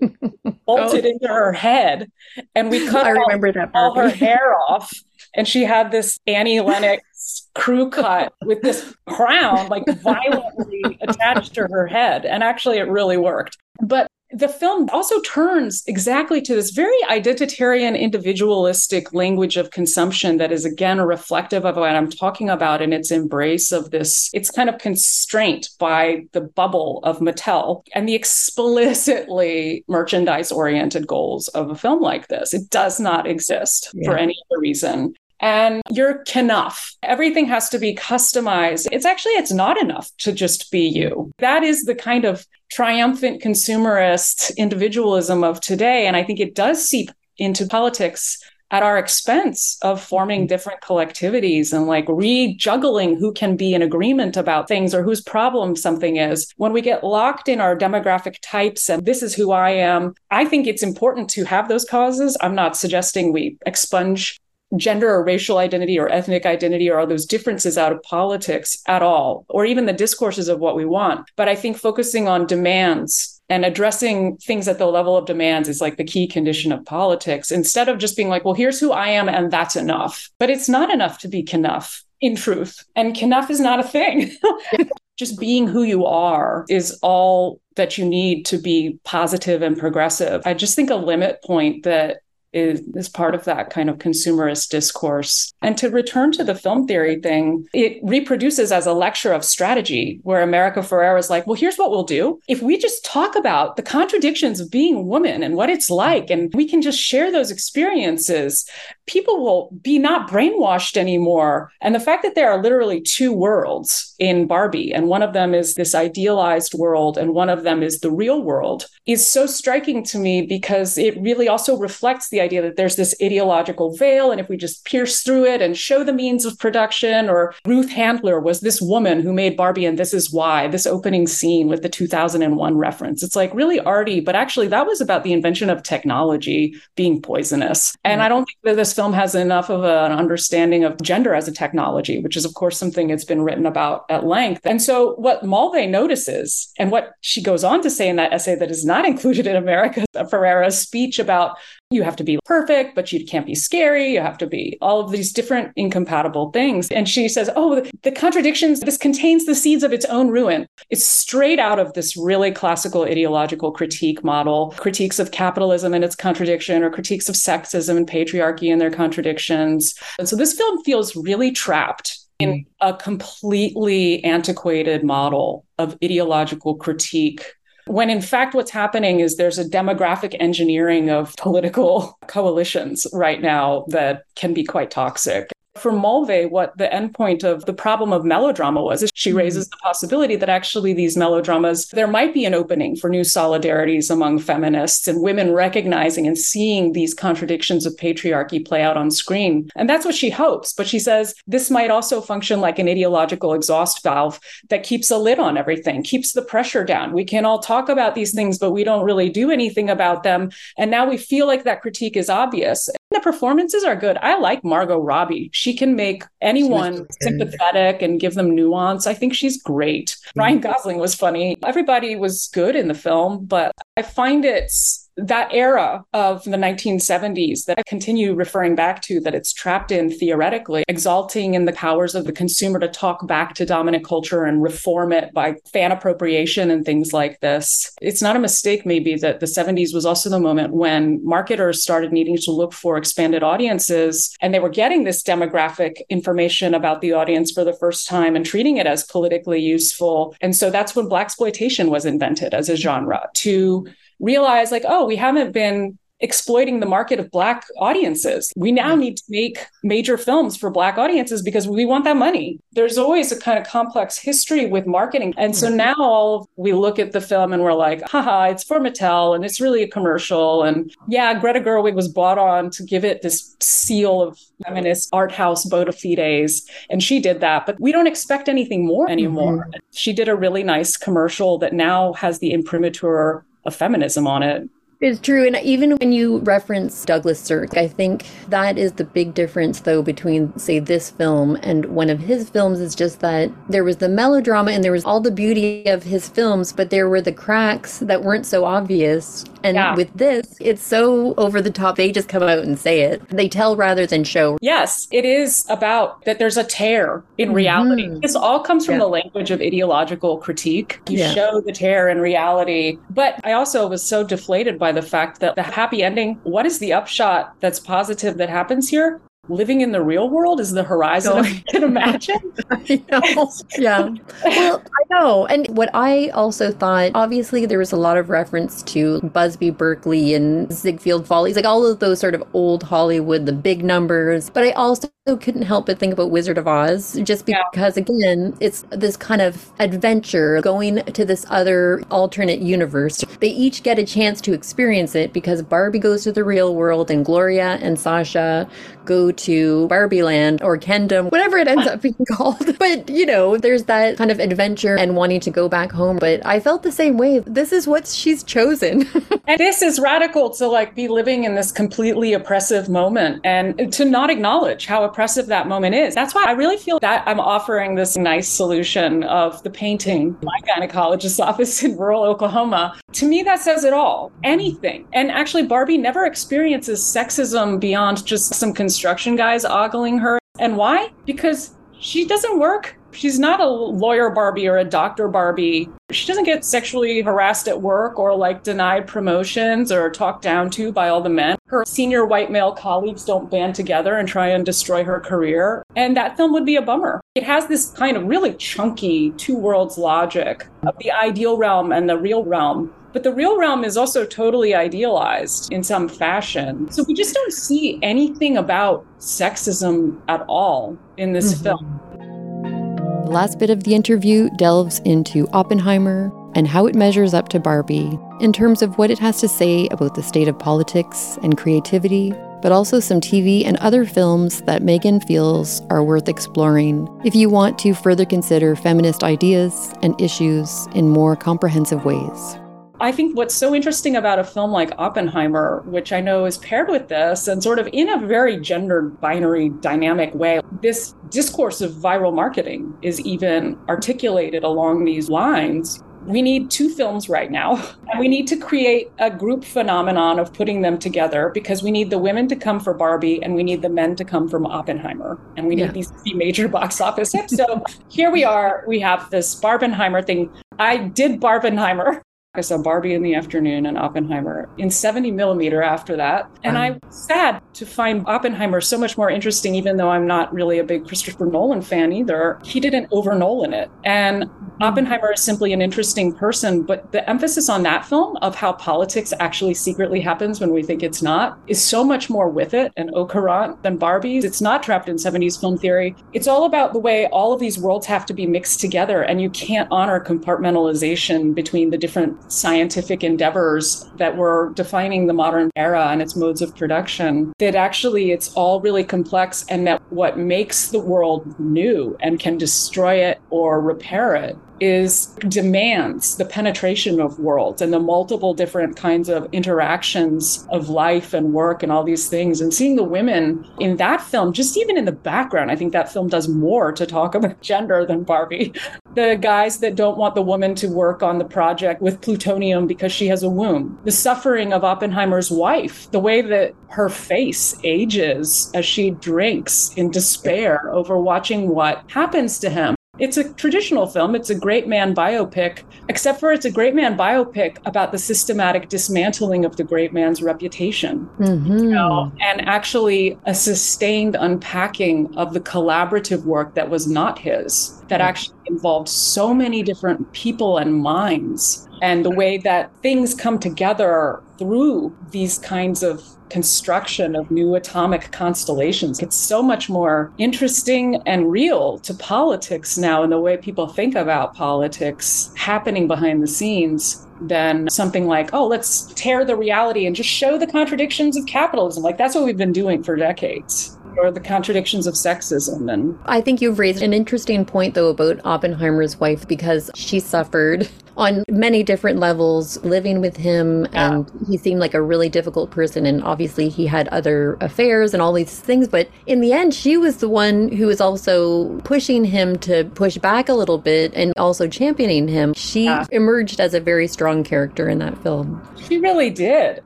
bolted oh. into her head, and we cut I remember all, that all her hair off. And she had this Annie Lennox crew cut with this crown like violently attached to her head. And actually, it really worked. But the film also turns exactly to this very identitarian, individualistic language of consumption that is, again, reflective of what I'm talking about in its embrace of this. It's kind of constraint by the bubble of Mattel and the explicitly merchandise oriented goals of a film like this. It does not exist yeah. for any other reason and you're enough. Everything has to be customized. It's actually it's not enough to just be you. That is the kind of triumphant consumerist individualism of today and I think it does seep into politics at our expense of forming different collectivities and like rejuggling who can be in agreement about things or whose problem something is. When we get locked in our demographic types and this is who I am, I think it's important to have those causes. I'm not suggesting we expunge gender or racial identity or ethnic identity or all those differences out of politics at all, or even the discourses of what we want. But I think focusing on demands and addressing things at the level of demands is like the key condition of politics instead of just being like, well, here's who I am and that's enough. But it's not enough to be enough in truth. And enough is not a thing. just being who you are is all that you need to be positive and progressive. I just think a limit point that is, is part of that kind of consumerist discourse. And to return to the film theory thing, it reproduces as a lecture of strategy where America Ferrera is like, well, here's what we'll do. If we just talk about the contradictions of being a woman and what it's like, and we can just share those experiences, people will be not brainwashed anymore. And the fact that there are literally two worlds in Barbie, and one of them is this idealized world, and one of them is the real world, is so striking to me because it really also reflects the idea that there's this ideological veil. And if we just pierce through it and show the means of production, or Ruth Handler was this woman who made Barbie, and this is why, this opening scene with the 2001 reference. It's like really arty, but actually, that was about the invention of technology being poisonous. And I don't think that this film has enough of an understanding of gender as a technology, which is, of course, something it's been written about at length. And so, what Mulvey notices, and what she goes on to say in that essay that is not included in America Ferrera's speech about you have to be perfect, but you can't be scary. You have to be all of these different incompatible things. And she says, Oh, the, contradictions, this contains the seeds of its own ruin. It's straight out of this really classical ideological critique model, critiques of capitalism and its contradiction, or critiques of sexism and patriarchy and their contradictions. And so this film feels really trapped in mm. a completely antiquated model of ideological critique when in fact, what's happening is there's a demographic engineering of political coalitions right now that can be quite toxic. For Mulvey, what the endpoint of the problem of melodrama was is she mm-hmm. raises the possibility that actually these melodramas, there might be an opening for new solidarities among feminists and women recognizing and seeing these contradictions of patriarchy play out on screen. And that's what she hopes. But she says this might also function like an ideological exhaust valve that keeps a lid on everything, keeps the pressure down. We can all talk about these things, but we don't really do anything about them. And now we feel like that critique is obvious. The performances are good. I like Margot Robbie. She can make anyone sympathetic and give them nuance. I think she's great. Mm-hmm. Ryan Gosling was funny. Everybody was good in the film, but I find it's that era of the 1970s that I continue referring back to that it's trapped in theoretically, exalting in the powers of the consumer to talk back to dominant culture and reform it by fan appropriation and things like this. It's not a mistake, maybe, that the 70s was also the moment when marketers started needing to look for expanded audiences and they were getting this demographic information about the audience for the first time and treating it as politically useful. And so that's when blaxploitation was invented as a genre to realize like, oh, we haven't been exploiting the market of black audiences. We now need to make major films for black audiences because we want that money. There's always a kind of complex history with marketing. And so now we look at the film and we're like, haha, it's for Mattel and it's really a commercial. And yeah, Greta Gerwig was bought on to give it this seal of feminist art house bona fides. And she did that, but we don't expect anything more anymore. Mm-hmm. She did a really nice commercial that now has the imprimatur of feminism on it. Is true. And even when you reference Douglas Sirk, I think that is the big difference, though, between, say, this film and one of his films is just that there was the melodrama and there was all the beauty of his films, but there were the cracks that weren't so obvious. And yeah. with this, it's so over the top. They just come out and say it. They tell rather than show. Yes, it is about that there's a tear in mm-hmm. reality. This all comes from yeah. the language of ideological critique. You yeah. show the tear in reality. But I also was so deflated by the fact that the happy ending, what is the upshot that's positive that happens here? Living in the real world is the horizon. I can imagine. I know. yeah. Well, I know. And what I also thought, obviously, there was a lot of reference to Busby Berkeley and Ziegfeld Follies, like all of those sort of old Hollywood, the big numbers. But I also couldn't help but think about Wizard of Oz, just because, yeah. again, it's this kind of adventure going to this other alternate universe. They each get a chance to experience it because Barbie goes to the real world and Gloria and Sasha go to Barbie Land or Kendom, whatever it ends up being called. But, you know, there's that kind of adventure and wanting to go back home. But I felt the same way. This is what she's chosen. and this is radical to like be living in this completely oppressive moment and to not acknowledge how oppressive that moment is. That's why I really feel that I'm offering this nice solution of the painting, my gynecologist's office in rural Oklahoma. To me, that says it all. Anything. And actually, Barbie never experiences sexism beyond just some construction guys ogling her. And why? Because she doesn't work. She's not a lawyer Barbie or a doctor Barbie. She doesn't get sexually harassed at work or like denied promotions or talked down to by all the men. Her senior white male colleagues don't band together and try and destroy her career. And that film would be a bummer. It has this kind of really chunky two worlds logic of the ideal realm and the real realm. But the real realm is also totally idealized in some fashion. So we just don't see anything about sexism at all in this mm-hmm. film. The last bit of the interview delves into Oppenheimer and how it measures up to Barbie in terms of what it has to say about the state of politics and creativity, but also some TV and other films that Meghan feels are worth exploring if you want to further consider feminist ideas and issues in more comprehensive ways. I think what's so interesting about a film like Oppenheimer, which I know is paired with this and sort of in a very gendered binary dynamic way, this discourse of viral marketing is even articulated along these lines. We need two films right now, and we need to create a group phenomenon of putting them together because we need the women to come for Barbie and we need the men to come from Oppenheimer. And we need yeah. these major box office hits. So here we are. We have this Barbenheimer thing. I did Barbenheimer I saw Barbie in the afternoon and Oppenheimer in 70 millimeter after that. And I'm sad to find Oppenheimer so much more interesting, even though I'm not really a big Christopher Nolan fan either. He didn't over Nolan it. And mm-hmm. Oppenheimer is simply an interesting person, but the emphasis on that film of how politics actually secretly happens when we think it's not is so much more with it and au courant than Barbie's. It's not trapped in 70s film theory. It's all about the way all of these worlds have to be mixed together, and you can't honor compartmentalization between the different scientific endeavors that were defining the modern era and its modes of production, that actually it's all really complex and that what makes the world new and can destroy it or repair it is demands the penetration of worlds and the multiple different kinds of interactions of life and work and all these things. And seeing the women in that film, just even in the background, I think that film does more to talk about gender than Barbie. The guys that don't want the woman to work on the project with plutonium because she has a womb. The suffering of Oppenheimer's wife, the way that her face ages as she drinks in despair over watching what happens to him. It's a traditional film. It's a great man biopic, except for it's a great man biopic about the systematic dismantling of the great man's reputation. Mm-hmm. You know, and actually a sustained unpacking of the collaborative work that was not his, that actually involved so many different people and minds, and the way that things come together through these kinds of construction of new atomic constellations. It's so much more interesting and real to politics now and the way people think about politics happening behind the scenes than something like, oh, let's tear the reality and just show the contradictions of capitalism. Like that's what we've been doing for decades or the contradictions of sexism and I think you've raised an interesting point though about Oppenheimer's wife because she suffered on many different levels, living with him. Yeah. And he seemed like a really difficult person. And obviously, he had other affairs and all these things. But in the end, she was the one who was also pushing him to push back a little bit and also championing him. She Yeah. emerged as a very strong character in that film. She really did.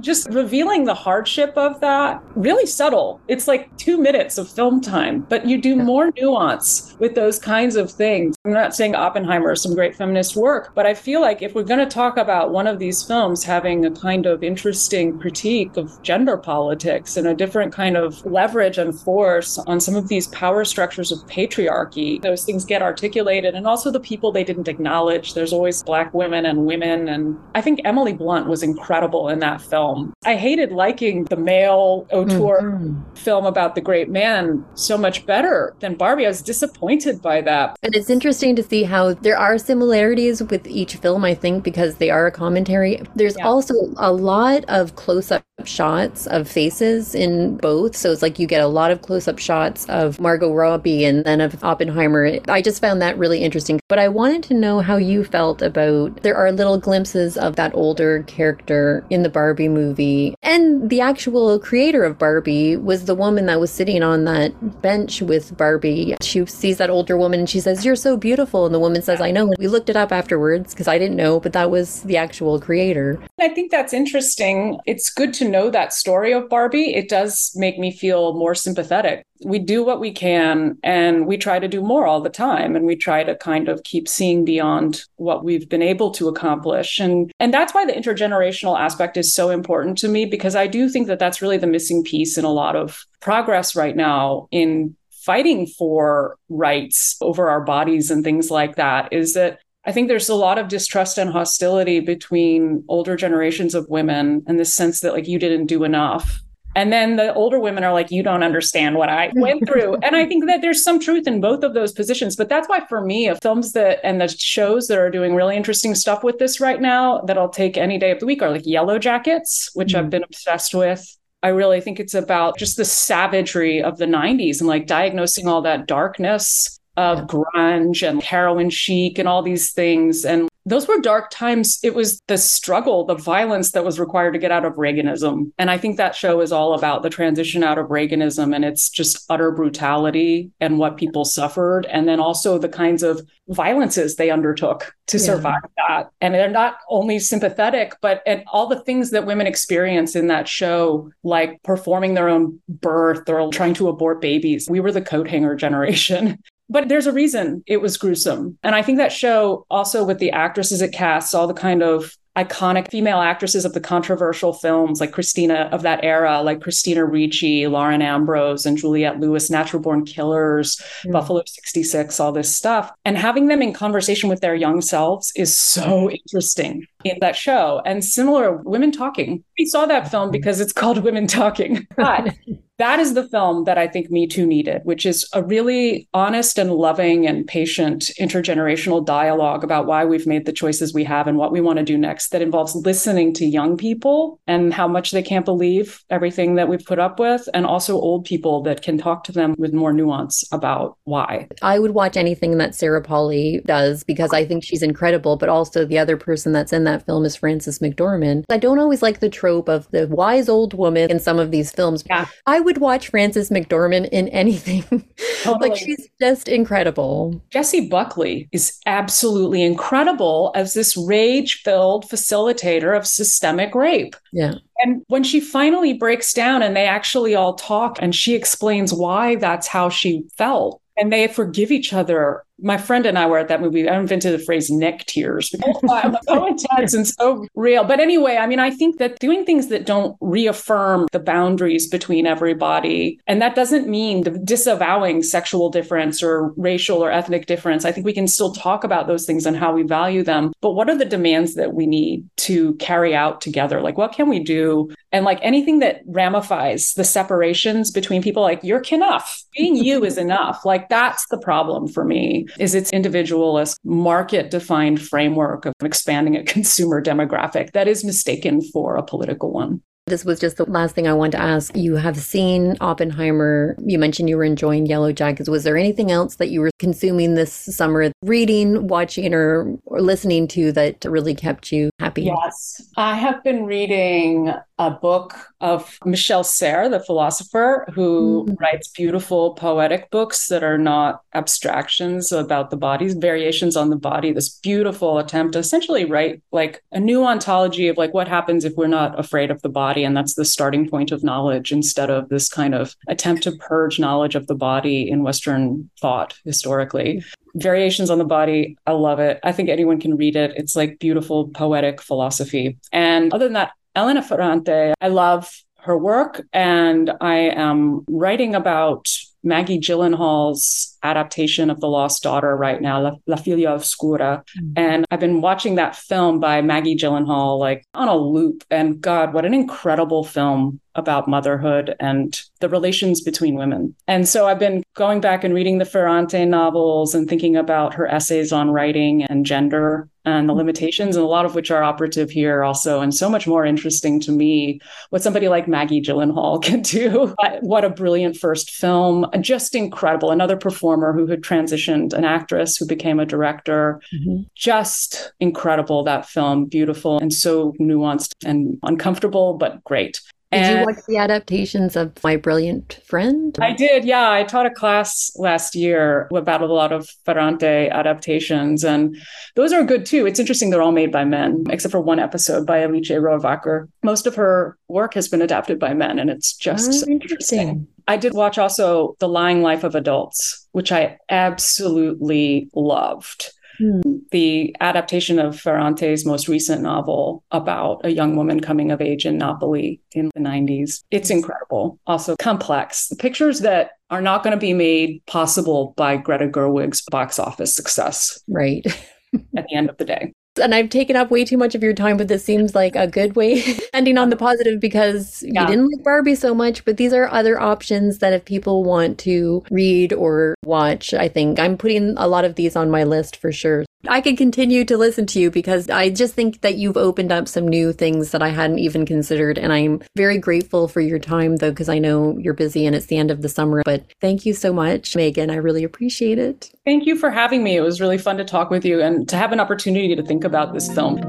Just revealing the hardship of that, really subtle. It's like two minutes of film time, but you do more nuance with those kinds of things. I'm not saying Oppenheimer is some great feminist work, but I feel like if we're going to talk about one of these films having a kind of interesting critique of gender politics and a different kind of leverage and force on some of these power structures of patriarchy, those things get articulated and also the people they didn't acknowledge. There's always black women and women. And I think Emily Blunt was incredible in that film. I hated liking the male auteur Mhm. film about the great man so much better than Barbie. I was disappointed by that. And it's interesting to see how there are similarities with each film, I think, because they are a commentary. There's Yeah. also a lot of close up shots of faces in both. So it's like you get a lot of close up shots of Margot Robbie and then of Oppenheimer. I just found that really interesting. But I wanted to know how you felt about there are little glimpses of that older character in the Barbie movie. And the actual creator of Barbie was the woman that was sitting on that bench with Barbie. She sees that older woman and she says, You're so beautiful. And the woman says, I know. And we looked it up afterwards because I didn't know, but that was the actual creator. I think that's interesting. It's good to know that story of Barbie. It does make me feel more sympathetic. We do what we can and we try to do more all the time and we try to kind of keep seeing beyond what we've been able to accomplish. And and that's why the intergenerational aspect is so important to me because I do think that that's really the missing piece in a lot of progress right now in fighting for rights over our bodies and things like that is that I think there's a lot of distrust and hostility between older generations of women and this sense that like you didn't do enough. And then the older women are like, you don't understand what I went through. and I think that there's some truth in both of those positions. But that's why for me, of films that and the shows that are doing really interesting stuff with this right now that I'll take any day of the week are like Yellowjackets, which I've mm. been obsessed with. I really think it's about just the savagery of the 90s and like diagnosing all that darkness of grunge and heroin chic and all these things. And those were dark times. It was the struggle, the violence that was required to get out of Reaganism. And I think that show is all about the transition out of Reaganism and it's just utter brutality and what people suffered. And then also the kinds of violences they undertook to Yeah. survive that. And they're not only sympathetic, but and all the things that women experience in that show, like performing their own birth or trying to abort babies. We were the coat hanger generation. But there's a reason it was gruesome. And I think that show also with the actresses it casts, all the kind of iconic female actresses of the controversial films like Christina of that era, like Christina Ricci, Lauren Ambrose, and Juliette Lewis, Natural Born Killers, Mm. Buffalo 66, all this stuff. And having them in conversation with their young selves is so interesting in that show. And similar, women talking. We saw that film because it's called Women Talking. But that is the film that I think Me Too needed, which is a really honest and loving and patient intergenerational dialogue about why we've made the choices we have and what we want to do next that involves listening to young people and how much they can't believe everything that we've put up with, and also old people that can talk to them with more nuance about why. I would watch anything that Sarah Polley does because I think she's incredible, but also the other person that's in that film is Frances McDormand. I don't always like the trope of the wise old woman in some of these films. Yeah. I would watch Frances McDormand in anything. Totally. like she's just incredible. Jessie Buckley is absolutely incredible as this rage filled facilitator of systemic rape. Yeah. And when she finally breaks down and they actually all talk and she explains why that's how she felt and they forgive each other. My friend and I were at that movie. I invented the phrase neck tears. I'm so intense and so real. But anyway, I mean, I think that doing things that don't reaffirm the boundaries between everybody, and that doesn't mean the disavowing sexual difference or racial or ethnic difference. I think we can still talk about those things and how we value them. But what are the demands that we need to carry out together? Like, what can we do? And like anything that ramifies the separations between people, like you're enough. Being you is enough. Like that's the problem for me is its individualist market defined framework of expanding a consumer demographic that is mistaken for a political one. This was just the last thing I wanted to ask. You have seen Oppenheimer. You mentioned you were enjoying Yellowjackets. Was there anything else that you were consuming this summer, reading, watching, or, or listening to that really kept you happy? Yes. I have been reading a book of Michel Serres, the philosopher, who mm-hmm. writes beautiful poetic books that are not abstractions about the body, variations on the body. This beautiful attempt to essentially write like a new ontology of like what happens if we're not afraid of the body. And that's the starting point of knowledge instead of this kind of attempt to purge knowledge of the body in Western thought historically. Variations on the Body. I love it. I think anyone can read it. It's like beautiful, poetic philosophy. And other than that, Elena Ferrante, I love her work, and I am writing about Maggie Gyllenhaal's adaptation of The Lost Daughter right now, La, La Figlia Oscura. Mm-hmm. And I've been watching that film by Maggie Gyllenhaal like on a loop. And God, what an incredible film about motherhood and the relations between women. And so I've been going back and reading the Ferrante novels and thinking about her essays on writing and gender and the limitations, and a lot of which are operative here also, and so much more interesting to me what somebody like Maggie Gyllenhaal can do. what a brilliant first film, just incredible. Another performer who had transitioned, an actress who became a director. Mm-hmm. Just incredible, that film, beautiful and so nuanced and uncomfortable, but great. Did and you watch the adaptations of My Brilliant Friend? I did, yeah. I taught a class last year about a lot of Ferrante adaptations, and those are good too. It's interesting they're all made by men, except for one episode by Alice Rohrwacher. Most of her work has been adapted by men, and it's just oh, interesting. interesting. I did watch also The Lying Life of Adults, which I absolutely loved. Hmm. The adaptation of Ferrante's most recent novel about a young woman coming of age in Napoli in the 90s. It's incredible. Also complex. The pictures that are not going to be made possible by Greta Gerwig's box office success. Right. at the end of the day. And I've taken up way too much of your time, but this seems like a good way ending on the positive because yeah. you didn't like Barbie so much, but these are other options that if people want to read or watch, I think I'm putting a lot of these on my list for sure. I could continue to listen to you because I just think that you've opened up some new things that I hadn't even considered. And I'm very grateful for your time, though, because I know you're busy and it's the end of the summer. But thank you so much, Meghan. I really appreciate it. Thank you for having me. It was really fun to talk with you and to have an opportunity to think about this film.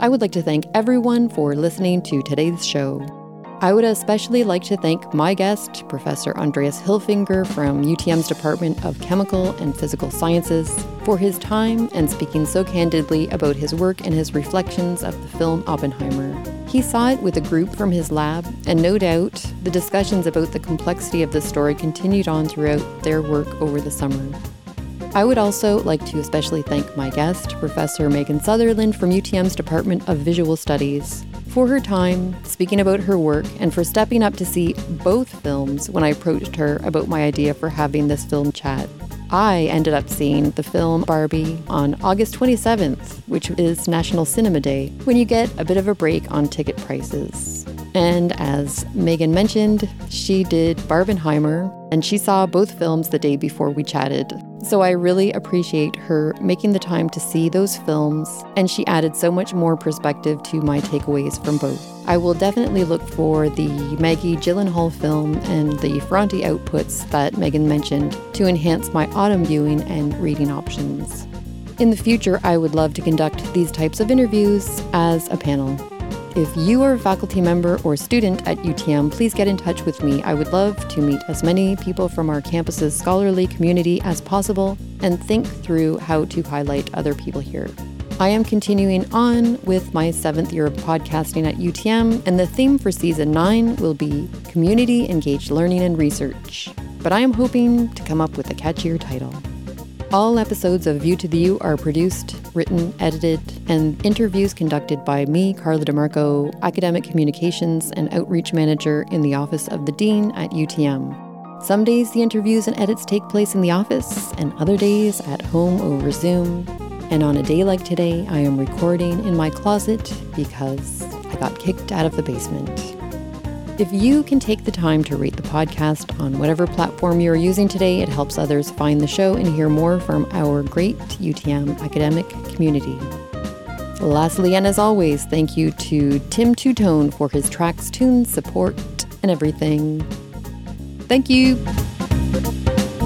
I would like to thank everyone for listening to today's show. I would especially like to thank my guest, Professor Andreas Hilfinger from UTM's Department of Chemical and Physical Sciences, for his time and speaking so candidly about his work and his reflections of the film Oppenheimer. He saw it with a group from his lab, and no doubt the discussions about the complexity of the story continued on throughout their work over the summer. I would also like to especially thank my guest, Professor Meghan Sutherland from UTM's Department of Visual Studies, for her time, speaking about her work, and for stepping up to see both films when I approached her about my idea for having this film chat. I ended up seeing the film Barbie on August 27th, which is National Cinema Day, when you get a bit of a break on ticket prices. And as Meghan mentioned, she did Barbenheimer, and she saw both films the day before we chatted. So I really appreciate her making the time to see those films, and she added so much more perspective to my takeaways from both. I will definitely look for the Maggie Gyllenhaal film and the Ferrante outputs that Meghan mentioned to enhance my autumn viewing and reading options. In the future, I would love to conduct these types of interviews as a panel. If you are a faculty member or student at UTM, please get in touch with me. I would love to meet as many people from our campus's scholarly community as possible and think through how to highlight other people here. I am continuing on with my seventh year of podcasting at UTM, and the theme for season nine will be community engaged learning and research. But I am hoping to come up with a catchier title. All episodes of View to the U are produced, written, edited, and interviews conducted by me, Carla DeMarco, Academic Communications and Outreach Manager in the Office of the Dean at UTM. Some days the interviews and edits take place in the office, and other days at home over Zoom. And on a day like today, I am recording in my closet because I got kicked out of the basement. If you can take the time to rate the podcast on whatever platform you are using today, it helps others find the show and hear more from our great UTM academic community. Lastly, and as always, thank you to Tim Tutone for his tracks, tunes, support, and everything. Thank you.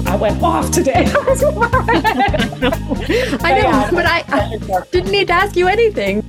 I went off today. I know, but I, I didn't need to ask you anything.